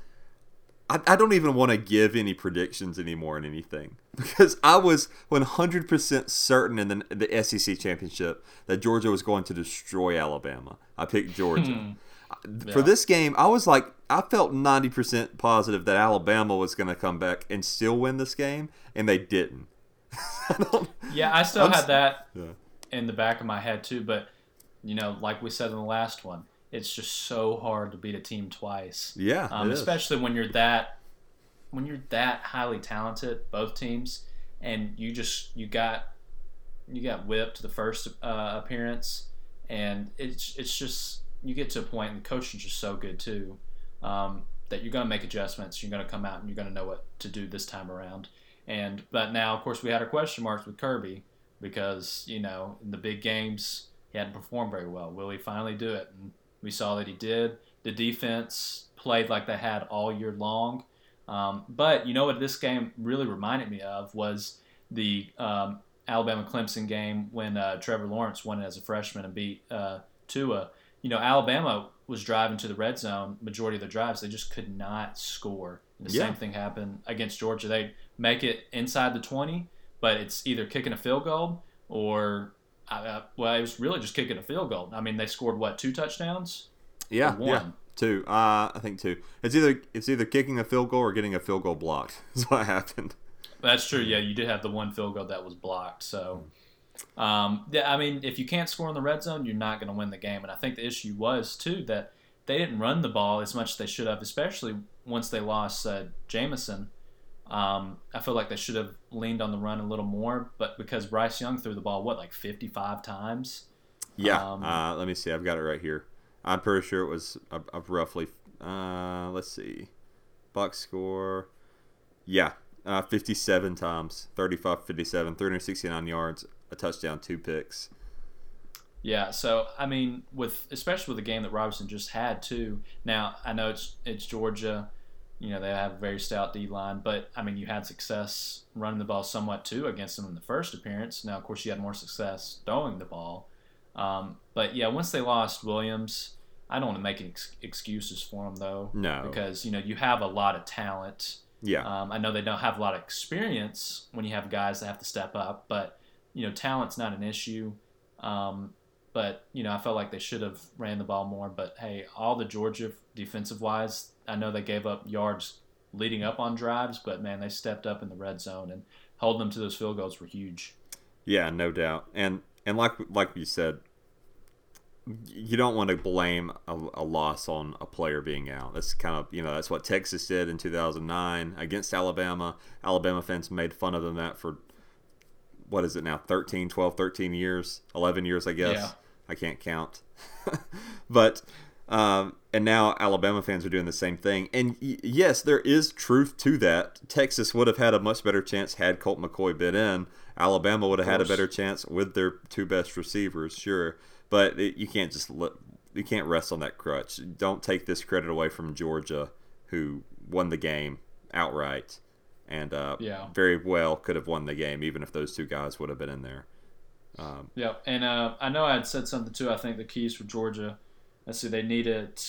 I, I don't even want to give any predictions anymore in anything. Because I was 100% certain in the, the SEC championship that Georgia was going to destroy Alabama. I picked Georgia. For Yeah. this game, I was like, I felt 90% positive that Alabama was going to come back and still win this game, and they didn't. I Yeah, I still I'm had that Yeah. in the back of my head too. But you know, like we said in the last one, it's just so hard to beat a team twice. Yeah, um, especially when you're that when you're that highly talented, both teams, and you just you got you got whipped the first uh, appearance, and it's it's just you get to a point, and the coach is just so good too, um, that you're gonna make adjustments. You're gonna come out and you're gonna know what to do this time around. And but now, of course, we had our question marks with Kirby because you know in the big games he hadn't performed very well. Will he finally do it? And we saw that he did. The defense played like they had all year long. Um, but you know what this game really reminded me of was the um, Alabama Clemson game when uh, Trevor Lawrence won it as a freshman and beat uh, Tua. You know, Alabama was driving to the red zone majority of the drives. They just could not score. The Yeah. same thing happened against Georgia. They make it inside the 20, but it's either kicking a field goal or, uh, well, it was really just kicking a field goal. I mean, they scored, what, two touchdowns? Yeah, Or yeah, one? two. Uh, I think two. It's either it's either kicking a field goal or getting a field goal blocked. That's what happened. That's true. Yeah, you did have the one field goal that was blocked. So, um, yeah, I mean, if you can't score in the red zone, you're not going to win the game. And I think the issue was too that they didn't run the ball as much as they should have, especially once they lost uh, Jameson. Um, I feel like they should have leaned on the run a little more, but because Bryce Young threw the ball what like 55 times. Yeah. Um, uh, let me see. I've got it right here. I'm pretty sure it was a, a roughly. Uh, let's see. Box score. Yeah. Uh, 57 times. 35 57. 369 yards. A touchdown. Two picks. Yeah, so I mean, with especially with the game that Robinson just had too. Now I know it's it's Georgia, you know they have a very stout D line, but I mean you had success running the ball somewhat too against them in the first appearance. Now of course you had more success throwing the ball, um, but yeah, once they lost Williams, I don't want to make any ex- excuses for them though. No. because you know you have a lot of talent. Yeah. Um, I know they don't have a lot of experience when you have guys that have to step up, but you know talent's not an issue. Um, but you know I felt like they should have ran the ball more. But hey, all the Georgia defensive wise, I know they gave up yards leading up on drives, but man, they stepped up in the red zone and holding them to those field goals were huge. Yeah, no doubt. And and like like you said, you don't want to blame a, a, loss on a player being out. That's kind of you know that's what Texas did in 2009 against Alabama. Alabama fans made fun of them that for what is it now 13, 12, 13 years, 11 years I guess. Yeah. I can't count. but um, and now Alabama fans are doing the same thing. And y- yes, there is truth to that. Texas would have had a much better chance had Colt McCoy been in. Alabama would have had a better chance with their two best receivers, sure. But it, you can't just let, you can't rest on that crutch. Don't take this credit away from Georgia, who won the game outright, and uh, Yeah. very well could have won the game even if those two guys would have been in there. Um, Yeah, and uh, I know I had said something too. I think the keys for Georgia. Let's see, they needed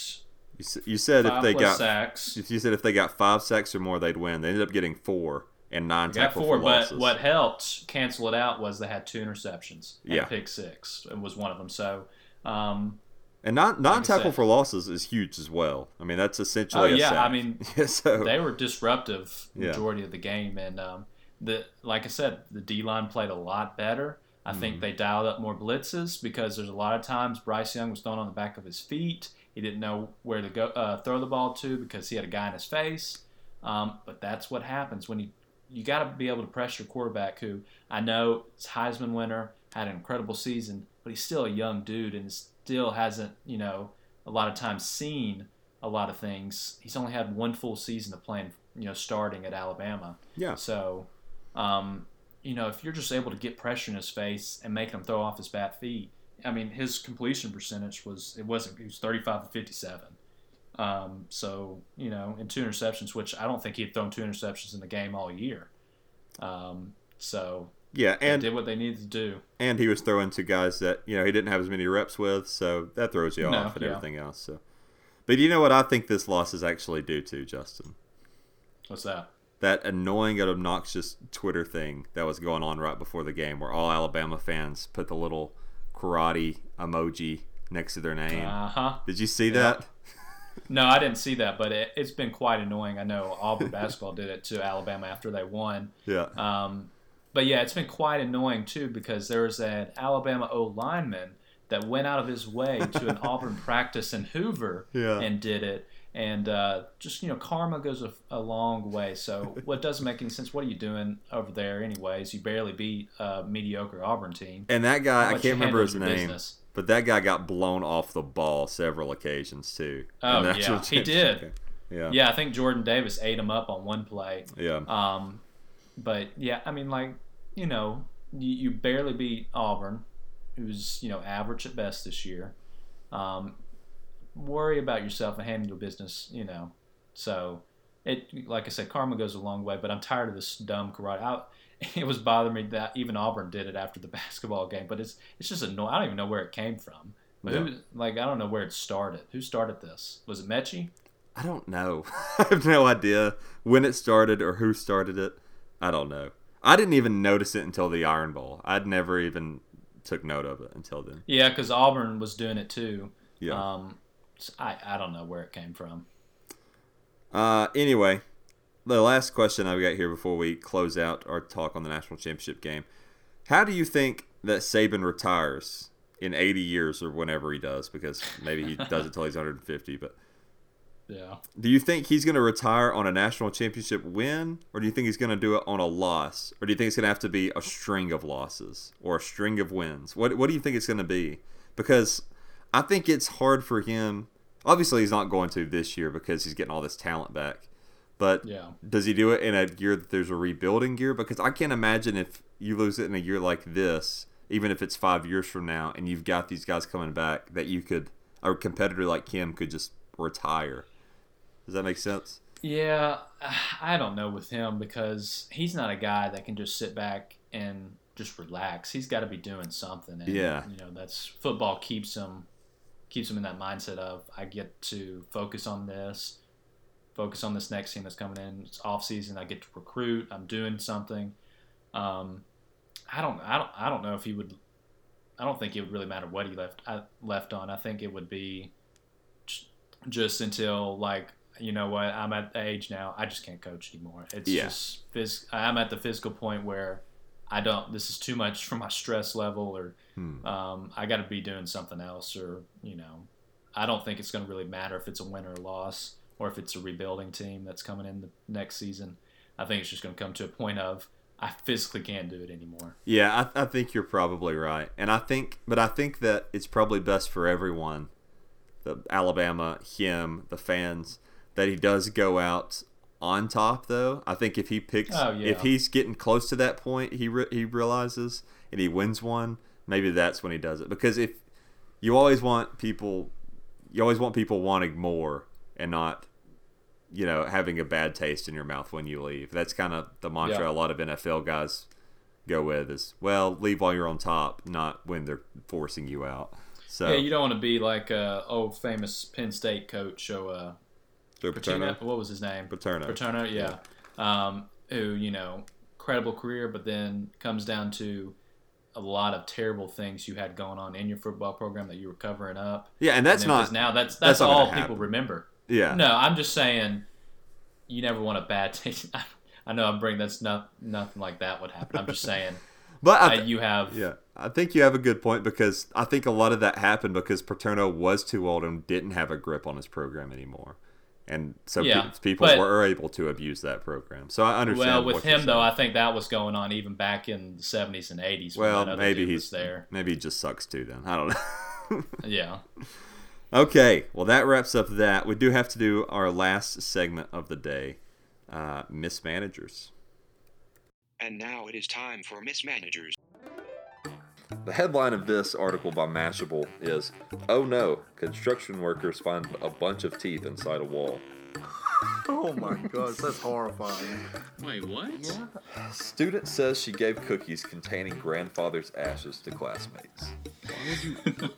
you, you said if they got sacks. You said if they got five sacks or more, they'd win. They ended up getting four and nine got four, but losses. what helped cancel it out was they had two interceptions. Yeah. pick six and was one of them. So, um, and non non tackle for losses is huge as well. I mean, that's oh essentially. a yeah, sack. I mean, so they were disruptive Yeah. majority of the game, and um, the like I said, the D line played a lot better. I Mm-hmm. think they dialed up more blitzes because there's a lot of times Bryce Young was thrown on the back of his feet. He didn't know where to go uh, throw the ball to because he had a guy in his face. Um, but that's what happens when you you got to be able to pressure your quarterback, who I know is Heisman winner, had an incredible season, but he's still a young dude and still hasn't you know a lot of times seen a lot of things. He's only had one full season of playing, you know, starting at Alabama. Yeah. So, um, you know, if you're just able to get pressure in his face and make him throw off his bat feet, I mean, his completion percentage was it wasn't he was 35 to 57. Um, so you know, in two interceptions, which I don't think he had thrown two interceptions in the game all year. Um, so yeah, they and did what they needed to do. and he was throwing to guys that you know he didn't have as many reps with, so that throws you No, off and yeah. everything else. So, but you know what I think this loss is actually due to, Justin? What's that? That annoying and obnoxious Twitter thing that was going on right before the game, where all Alabama fans put the little karate emoji next to their name. Uh huh. Did you see that? No, I didn't see that, but it, it's been quite annoying. I know Auburn basketball did it to Alabama after they won. Yeah. Um, but yeah, it's been quite annoying too because there was an Alabama O lineman that went out of his way to an Auburn practice in Hoover Yeah. and did it. And uh, just you know, karma goes a, a long way. So what doesn't make any sense? What are you doing over there, anyways? You barely beat a mediocre Auburn team. And that guy, I can't remember his name, business? but that guy got blown off the ball several occasions too. Oh, yeah, he did. Yeah. Yeah, I think Jordan Davis ate him up on one play. Yeah. Um, but yeah, I mean, like you know, you, you barely beat Auburn, who's you know average at best this year. Um, worry about yourself and handle your business, you know. So it, like I said, karma goes a long way. But I'm tired of this dumb karate. I, it was bothering me that even Auburn did it after the basketball game. But it's it's just annoying. I don't even know where it came from. But who, like I don't know where it started. Who started this? Was it Metchie? I don't know. I have no idea when it started or who started it. I don't know. I didn't even notice it until the Iron Bowl. I'd never even took note of it until then. Yeah, because Auburn was doing it too. Yeah. Um, I I don't know where it came from. Uh, anyway, the last question I've got here before we close out our talk on the national championship game: How do you think that Saban retires in 80 years or whenever he does? Because maybe he does it till he's 150. But Yeah. do you think he's going to retire on a national championship win, or do you think he's going to do it on a loss, or do you think it's going to have to be a string of losses or a string of wins? What What do you think it's going to be? Because I think it's hard for him. Obviously, he's not going to this year because he's getting all this talent back. But Yeah. does he do it in a year that there's a rebuilding year? Because I can't imagine if you lose it in a year like this, even if it's five years from now, and you've got these guys coming back, that you could a competitor like Kim could just retire. Does that make sense? Yeah, I don't know with him because he's not a guy that can just sit back and just relax. He's got to be doing something. And, Yeah. You know, that's football keeps him keeps him in that mindset of I get to focus on this, focus on this next team that's coming in. It's off season. I get to recruit. I'm doing something. Um, I don't. I don't. I don't know if he would. I don't think it would really matter what he left I, left on. I think it would be just until like you know what? I'm at the age now. I just can't coach anymore. It's Yeah. just phys- I'm at the physical point where I don't. This is too much for my stress level, or Hmm. um, I got to be doing something else, or you know, I don't think it's going to really matter if it's a win or a loss, or if it's a rebuilding team that's coming in the next season. I think it's just going to come to a point of I physically can't do it anymore. Yeah, I, I think you're probably right, and I think, but I think that it's probably best for everyone, the Alabama, him, the fans, that he does go out on top. Though I think if he picks, Oh, yeah. if he's getting close to that point, he re- he realizes and he wins one, maybe that's when he does it. Because if you always want people, you always want people wanting more and not you know, having a bad taste in your mouth when you leave. That's kind of the mantra Yeah. a lot of NFL guys go with is, well, leave while you're on top, not when they're forcing you out. So, Yeah, you don't want to be like uh, old famous Penn State coach, or uh, Joe Paterno. Paterno. What was his name? Paterno. Paterno, yeah. Um, who you know, credible career, but then comes down to a lot of terrible things you had going on in your football program that you were covering up. Yeah, and that's 'cause not- now that's that's that's, all people happen. remember. Yeah. No, I'm just saying, you never want a bad taste. I know I'm bringing that's not nothing like that would happen. I'm just saying. But I that you have Yeah, I think you have a good point because I think a lot of that happened because Paterno was too old and didn't have a grip on his program anymore. And so pe- people but- were able to abuse that program. So I understand. Well, with what him though. I think that was going on even back in the 70s and 80s. well, that maybe he's there. Maybe he just sucks too. Then I don't know. Yeah. Okay, well that wraps up that. We do have to do our last segment of the day, uh, mismanagers. And now it is time for mismanagers. The headline of this article by Mashable is Oh no, construction workers find a bunch of teeth inside a wall. Oh my gosh, that's horrifying. Wait, what? Student says she gave cookies containing grandfather's ashes to classmates. Why did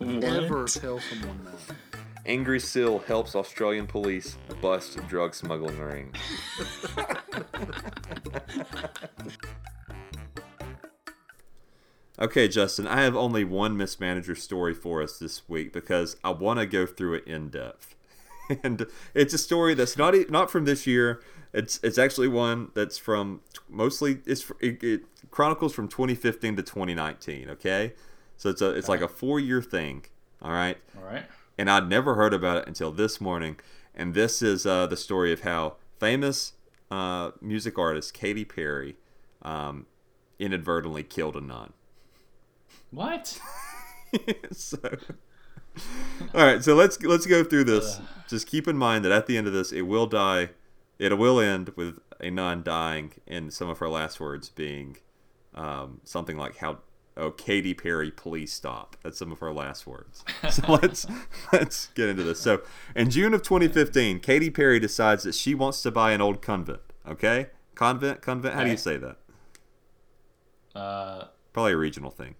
you never tell someone that. Angry Seal helps Australian police bust drug smuggling ring. Okay, Justin, I have only one mismanager story for us this week because I want to go through it in depth. and it's a story that's not not from this year. It's it's actually one that's from mostly it's it, it chronicles from 2015 to 2019. Okay, so it's a it's like a four year thing. All right. All right. And I'd never heard about it until this morning. And this is uh, the story of how famous uh, music artist Katy Perry um, inadvertently killed a nun. What? so, all right, so let's let's go through this. Just keep in mind that at the end of this, it will die. It will end with a nun dying, and some of her last words being um, something like "How oh Katy Perry, please stop." That's some of her last words. So let's let's get into this. So in June of 2015, Katy Perry decides that she wants to buy an old convent. Okay, convent, convent. How do you say that? Uh, Probably a regional thing.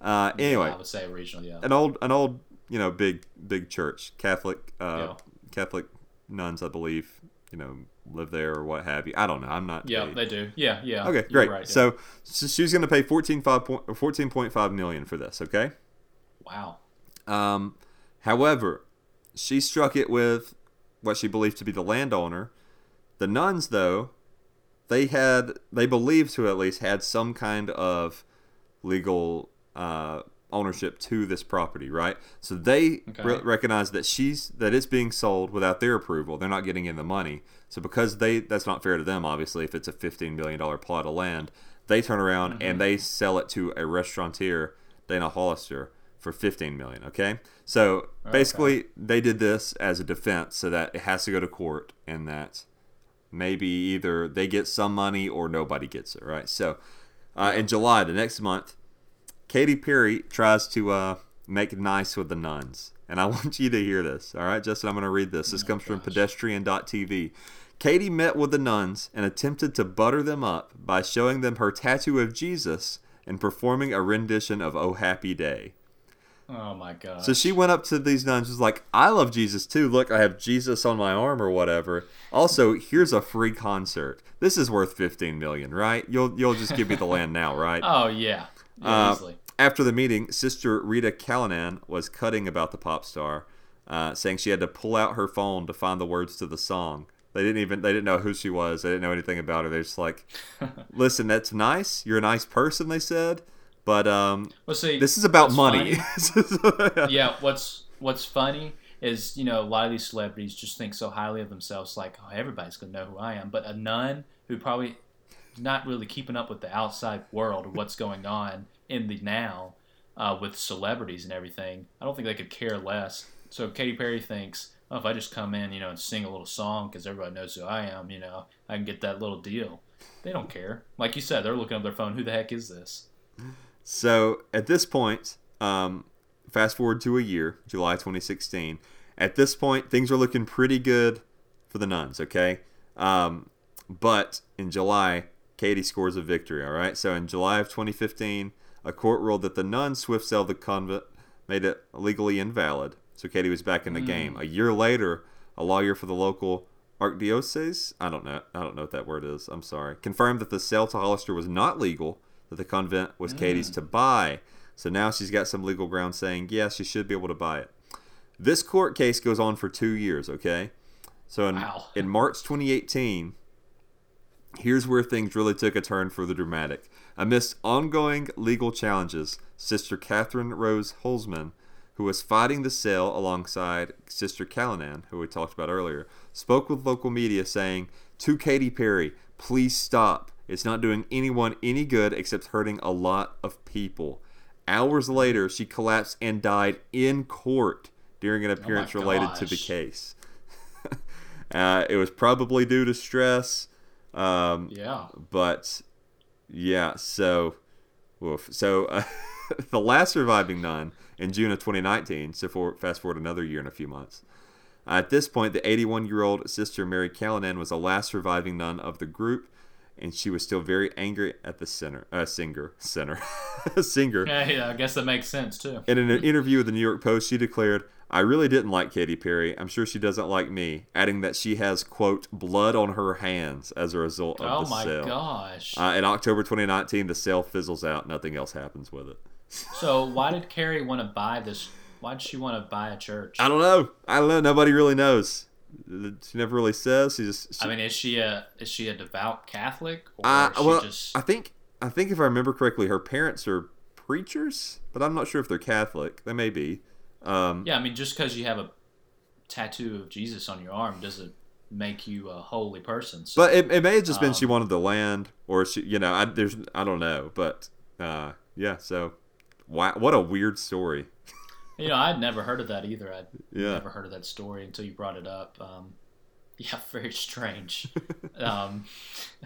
Uh, anyway, I would say regional. Yeah. an old an old you know big big church catholic uh Yeah. catholic nuns i believe you know live there or what have you i don't know i'm not Yeah, a- they do. Yeah, yeah. okay great right, yeah. so, so she was going to pay 14.5 point, or 14.5 million for this okay wow. um however she struck it with what she believed to be the landowner the nuns though they had they believed to at least had some kind of legal uh, ownership to this property, right? So they Okay. re- recognize that she's that it's being sold without their approval. They're not getting in the money. So because they that's not fair to them, obviously, if it's a fifteen million dollar plot of land, they turn around and they sell it to a restaurateur, Dana Hollister, for fifteen million. Okay, so basically they did this as a defense, so that it has to go to court, and that maybe either they get some money or nobody gets it, right? So uh, in July, the next month, Katy Perry tries to uh, make nice with the nuns. And I want you to hear this. All right, Justin, I'm going to read this. This comes from pedestrian.tv. Katy met with the nuns and attempted to butter them up by showing them her tattoo of Jesus and performing a rendition of Oh Happy Day. Oh my god. So she went up to these nuns, was like, "I love Jesus too. Look, I have Jesus on my arm or whatever. Also, here's a free concert. This is worth 15 million, right? You'll you'll just give me the land now, right?" Oh yeah. Yeah, Uh, after the meeting, Sister Rita Callanan was cutting about the pop star. uh, saying she had to pull out her phone to find the words to the song. They didn't even they didn't know who she was. They didn't know anything about her. They're just like, listen, that's nice. You're a nice person. They said, but um, Well, see, this is about money. yeah, what's what's funny is you know a lot of these celebrities just think so highly of themselves, like oh everybody's gonna know who I am. But a nun who probably not really keeping up with the outside world or what's going on in the now uh, with celebrities and everything, I don't think they could care less. So Katy Perry thinks, oh, if I just come in, you know, and sing a little song because everybody knows who I am, you know, I can get that little deal. They don't care. Like you said, they're looking up their phone. Who the heck is this? So at this point, um, fast forward to a year, July 2016. At this point, things are looking pretty good for the nuns. Okay, um, but in July, Katy scores a victory. All right. So in July of 2015, a court ruled that the nuns Swift sale the convent made it legally invalid. So Katy was back in the Mm. game. A year later, a lawyer for the local archdiocese, I don't know, I don't know what that word is. I'm sorry, confirmed that the sale to Hollister was not legal. That the convent was Katy's to buy. So now she's got some legal ground saying, yeah, she should be able to buy it. This court case goes on for two years, okay? So in, Wow. in March 2018, here's where things really took a turn for the dramatic. Amidst ongoing legal challenges, Sister Catherine Rose Holzman, who was fighting the sale alongside Sister Callanan, who we talked about earlier, spoke with local media saying, To Katy Perry, please stop. It's not doing anyone any good except hurting a lot of people. Hours later, she collapsed and died in court during an appearance related to the case. uh, it was probably due to stress. Um, Yeah. But yeah, so woof. So uh, the last surviving nun in June of 2019. So for, fast forward another year and a few months. at this point, the 81-year-old sister Mary Callanan was the last surviving nun of the group, and she was still very angry at the center, uh, singer, center, singer. Yeah, yeah, I guess that makes sense too. And in an interview with the New York Post, she declared, I really didn't like Katy Perry. I'm sure she doesn't like me, adding that she has, quote, blood on her hands as a result of Oh the sale. Oh my gosh. Uh, in October 2019, the sale fizzles out. Nothing else happens with it. So why did Carrie want to buy this? Why did she want to buy a church? I don't know. I don't know. Nobody really knows. She never really says. She just. She, I mean, is she a is she a devout Catholic uh, she well, just I think I think if I remember correctly, her parents are preachers, but I'm not sure if they're Catholic. They may be. Um, yeah? I mean, just because you have a tattoo of Jesus on your arm doesn't make you a holy person. So, But it, it may have just been she um, wanted the land, or she, you know, I, there's I don't know, but uh, yeah. So, wow, what a weird story. you know, I'd never heard of that either. I'd Yeah. never heard of that story until you brought it up. Um, yeah, very strange. um,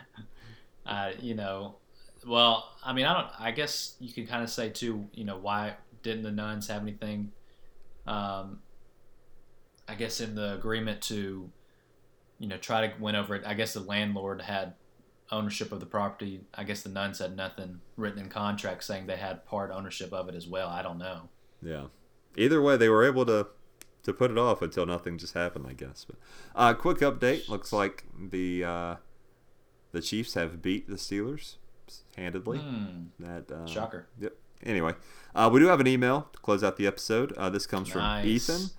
uh, you know, well, I mean, I don't. I guess you can kind of say too. You know, why didn't the nuns have anything? Um, I guess in the agreement to, you know, try to win over it. I guess the landlord had ownership of the property. I guess the nuns had nothing written in contract saying they had part ownership of it as well. I don't know. Yeah. Either way, they were able to to put it off until nothing just happened, I guess. But uh, quick update: looks like the uh, the Chiefs have beat the Steelers handedly. Hmm. That uh, Shocker. Yep. Anyway, uh, we do have an email to close out the episode. Uh, this comes from Ethan.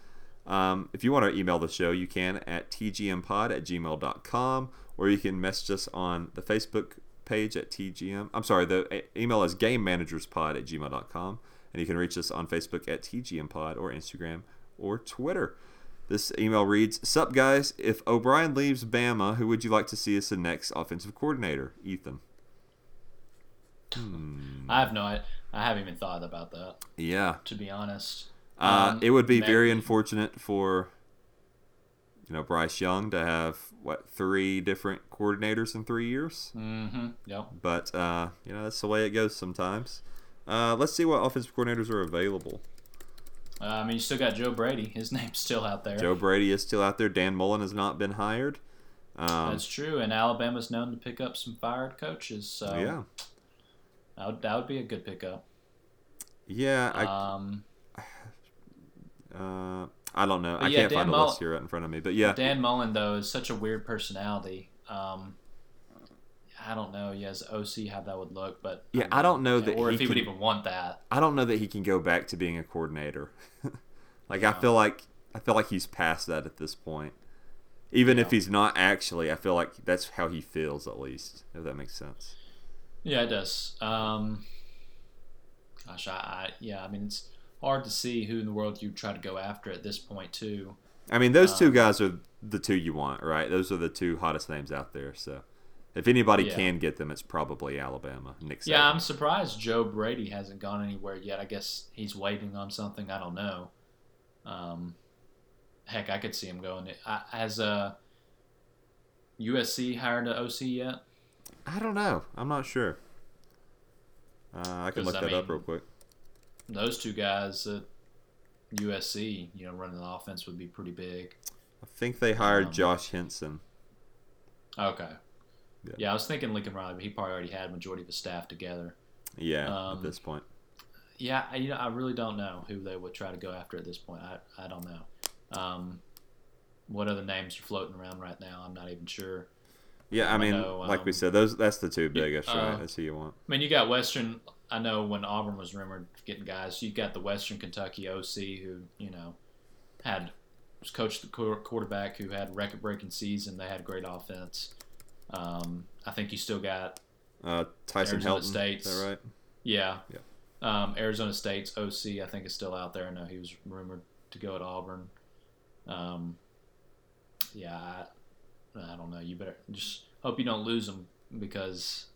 Um, if you want to email the show, you can at tgmpod at gmail.com or you can message us on the Facebook page at tgm. I'm sorry, the e- email is gamemanagerspod at gmail.com and you can reach us on Facebook at tgmpod or Instagram or Twitter. This email reads, Sup guys, if O'Brien leaves Bama, who would you like to see as the next offensive coordinator? Ethan. I have no. I, I haven't even thought about that. Yeah. To be honest. Uh, Um, it would be very unfortunate for you know Bryce Young to have what three different coordinators in three years. Mm-hmm. Yep. But uh, you know that's the way it goes sometimes. Uh, let's see what offensive coordinators are available. Uh, I mean, you still got Joe Brady. His name's still out there. Joe Brady is still out there. Dan Mullen has not been hired. Um, That's true. And Alabama's known to pick up some fired coaches. So yeah, that would, that would be a good pickup. yeah. I Um, uh, I don't know. I yeah, can't Dan find a Mullen- list here right in front of me. But yeah, Dan Mullen though is such a weird personality. Um, I don't know. Yeah, as OC how that would look, but Yeah, I don't know that or he if he would even want that. I don't know that he can go back to being a coordinator. like I feel like I feel like he's past that at this point. Even if he's not actually, I feel like that's how he feels at least. If that makes sense. Yeah, it does. Um, gosh, I, I yeah, I mean it's hard to see who in the world you try to go after at this point too. I mean, those two Um, guys are the two you want, right? Those are the two hottest names out there. So, if anybody Yeah. can get them, it's probably Alabama. Nick. Saban. Yeah, I'm surprised Joe Brady hasn't gone anywhere yet. I guess he's waiting on something. I don't know. Um, heck, I could see him going. I- Has uh, USC hired an OC yet? I don't know. I'm not sure. Uh, I can look I that up real quick. Those two guys at USC, you know, running the offense would be pretty big. I think they hired Um, Josh Henson. Okay. Yeah. Yeah. I was thinking Lincoln Riley, but he probably already had majority of his staff together. Yeah, um, at this point. Yeah, I- you know, I really don't know who they would try to go after at this point. I, I don't know. Um, what other names are floating around right now? I'm not even sure. Yeah, I I mean, know, like we um, said, those that's the two biggest, uh, right? That's who you want. I mean, you got Western. I know when Auburn was rumored getting guys, you got the Western Kentucky OC who you know had was coached the quarterback who had record-breaking season. They had great offense. Um, I think you still got Uh, Tyson Arizona Helton. State's. Is that right? Yeah. Yeah. Um, Arizona State's OC, I think, is still out there. I know he was rumored to go at Auburn. Um, yeah, I, I don't know. You better just hope you don't lose him because,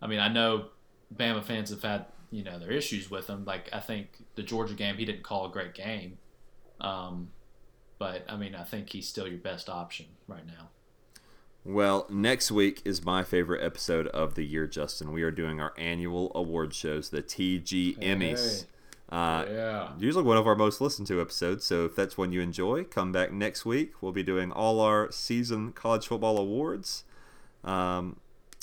I mean, I know Bama fans have had you know their issues with him. Like I think the Georgia game, he didn't call a great game, um, but I mean, I think he's still your best option right now. Well, next week is my favorite episode of the year, Justin. We are doing our annual award shows, the TG Emmys. Uh, yeah. Usually one of our most listened to episodes. So if that's one you enjoy, come back next week. We'll be doing all our season college football awards. Um,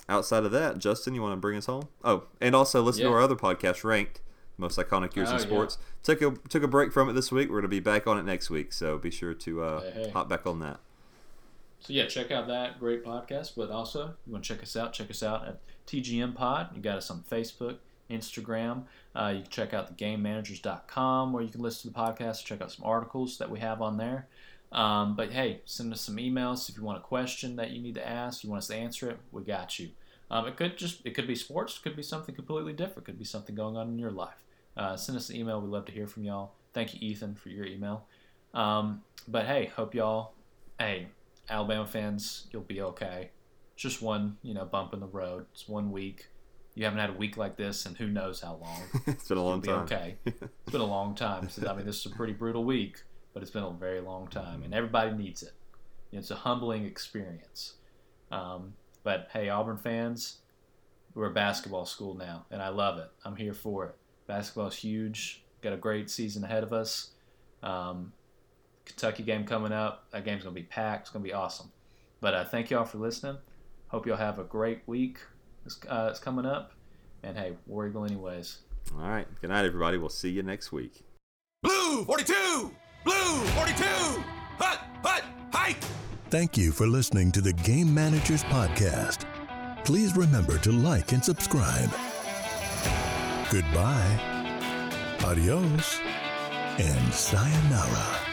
outside of that, Justin, you want to bring us home? Oh, and also listen to our other podcast, Ranked, most iconic years Oh, in yeah. sports. Took a took a break from it this week. We're going to be back on it next week. So be sure to uh, Hey, hey. hop back on that. So yeah, check out that great podcast. But also, you want to check us out? Check us out at TGM Pod. You got us on Facebook, Instagram. Uh, you can check out thegamemanagers.com where you can listen to the podcast. Check out some articles that we have on there. Um, but hey, send us some emails if you want a question that you need to ask. You want us to answer it. We got you. Um, it could just it could be sports. Could be something completely different. Could be something going on in your life. Uh, send us an email. We'd love to hear from y'all. Thank you, Ethan, for your email. Um, but hey, hope y'all. Hey, Alabama fans, you'll be okay. It's just one, you know, bump in the road. It's one week. You haven't had a week like this, and who knows how long. it's been a long time. okay. It's been a long time. Since, I mean, this is a pretty brutal week, but it's been a very long time, and everybody needs it. It's a humbling experience. Um, but hey, Auburn fans, we're a basketball school now, and I love it. I'm here for it. Basketball's huge. Got a great season ahead of us. Um, Kentucky game coming up. That game's gonna be packed. It's gonna be awesome. But uh, thank y'all for listening. Hope y'all have a great week. It's, uh, it's coming up, and hey, War Eagle anyways. All right. Good night, everybody. We'll see you next week. Blue 42! Blue 42! Hut! Hut! Hike! Thank you for listening to the Game Managers Podcast. Please remember to like and subscribe. Goodbye, adios, and sayonara.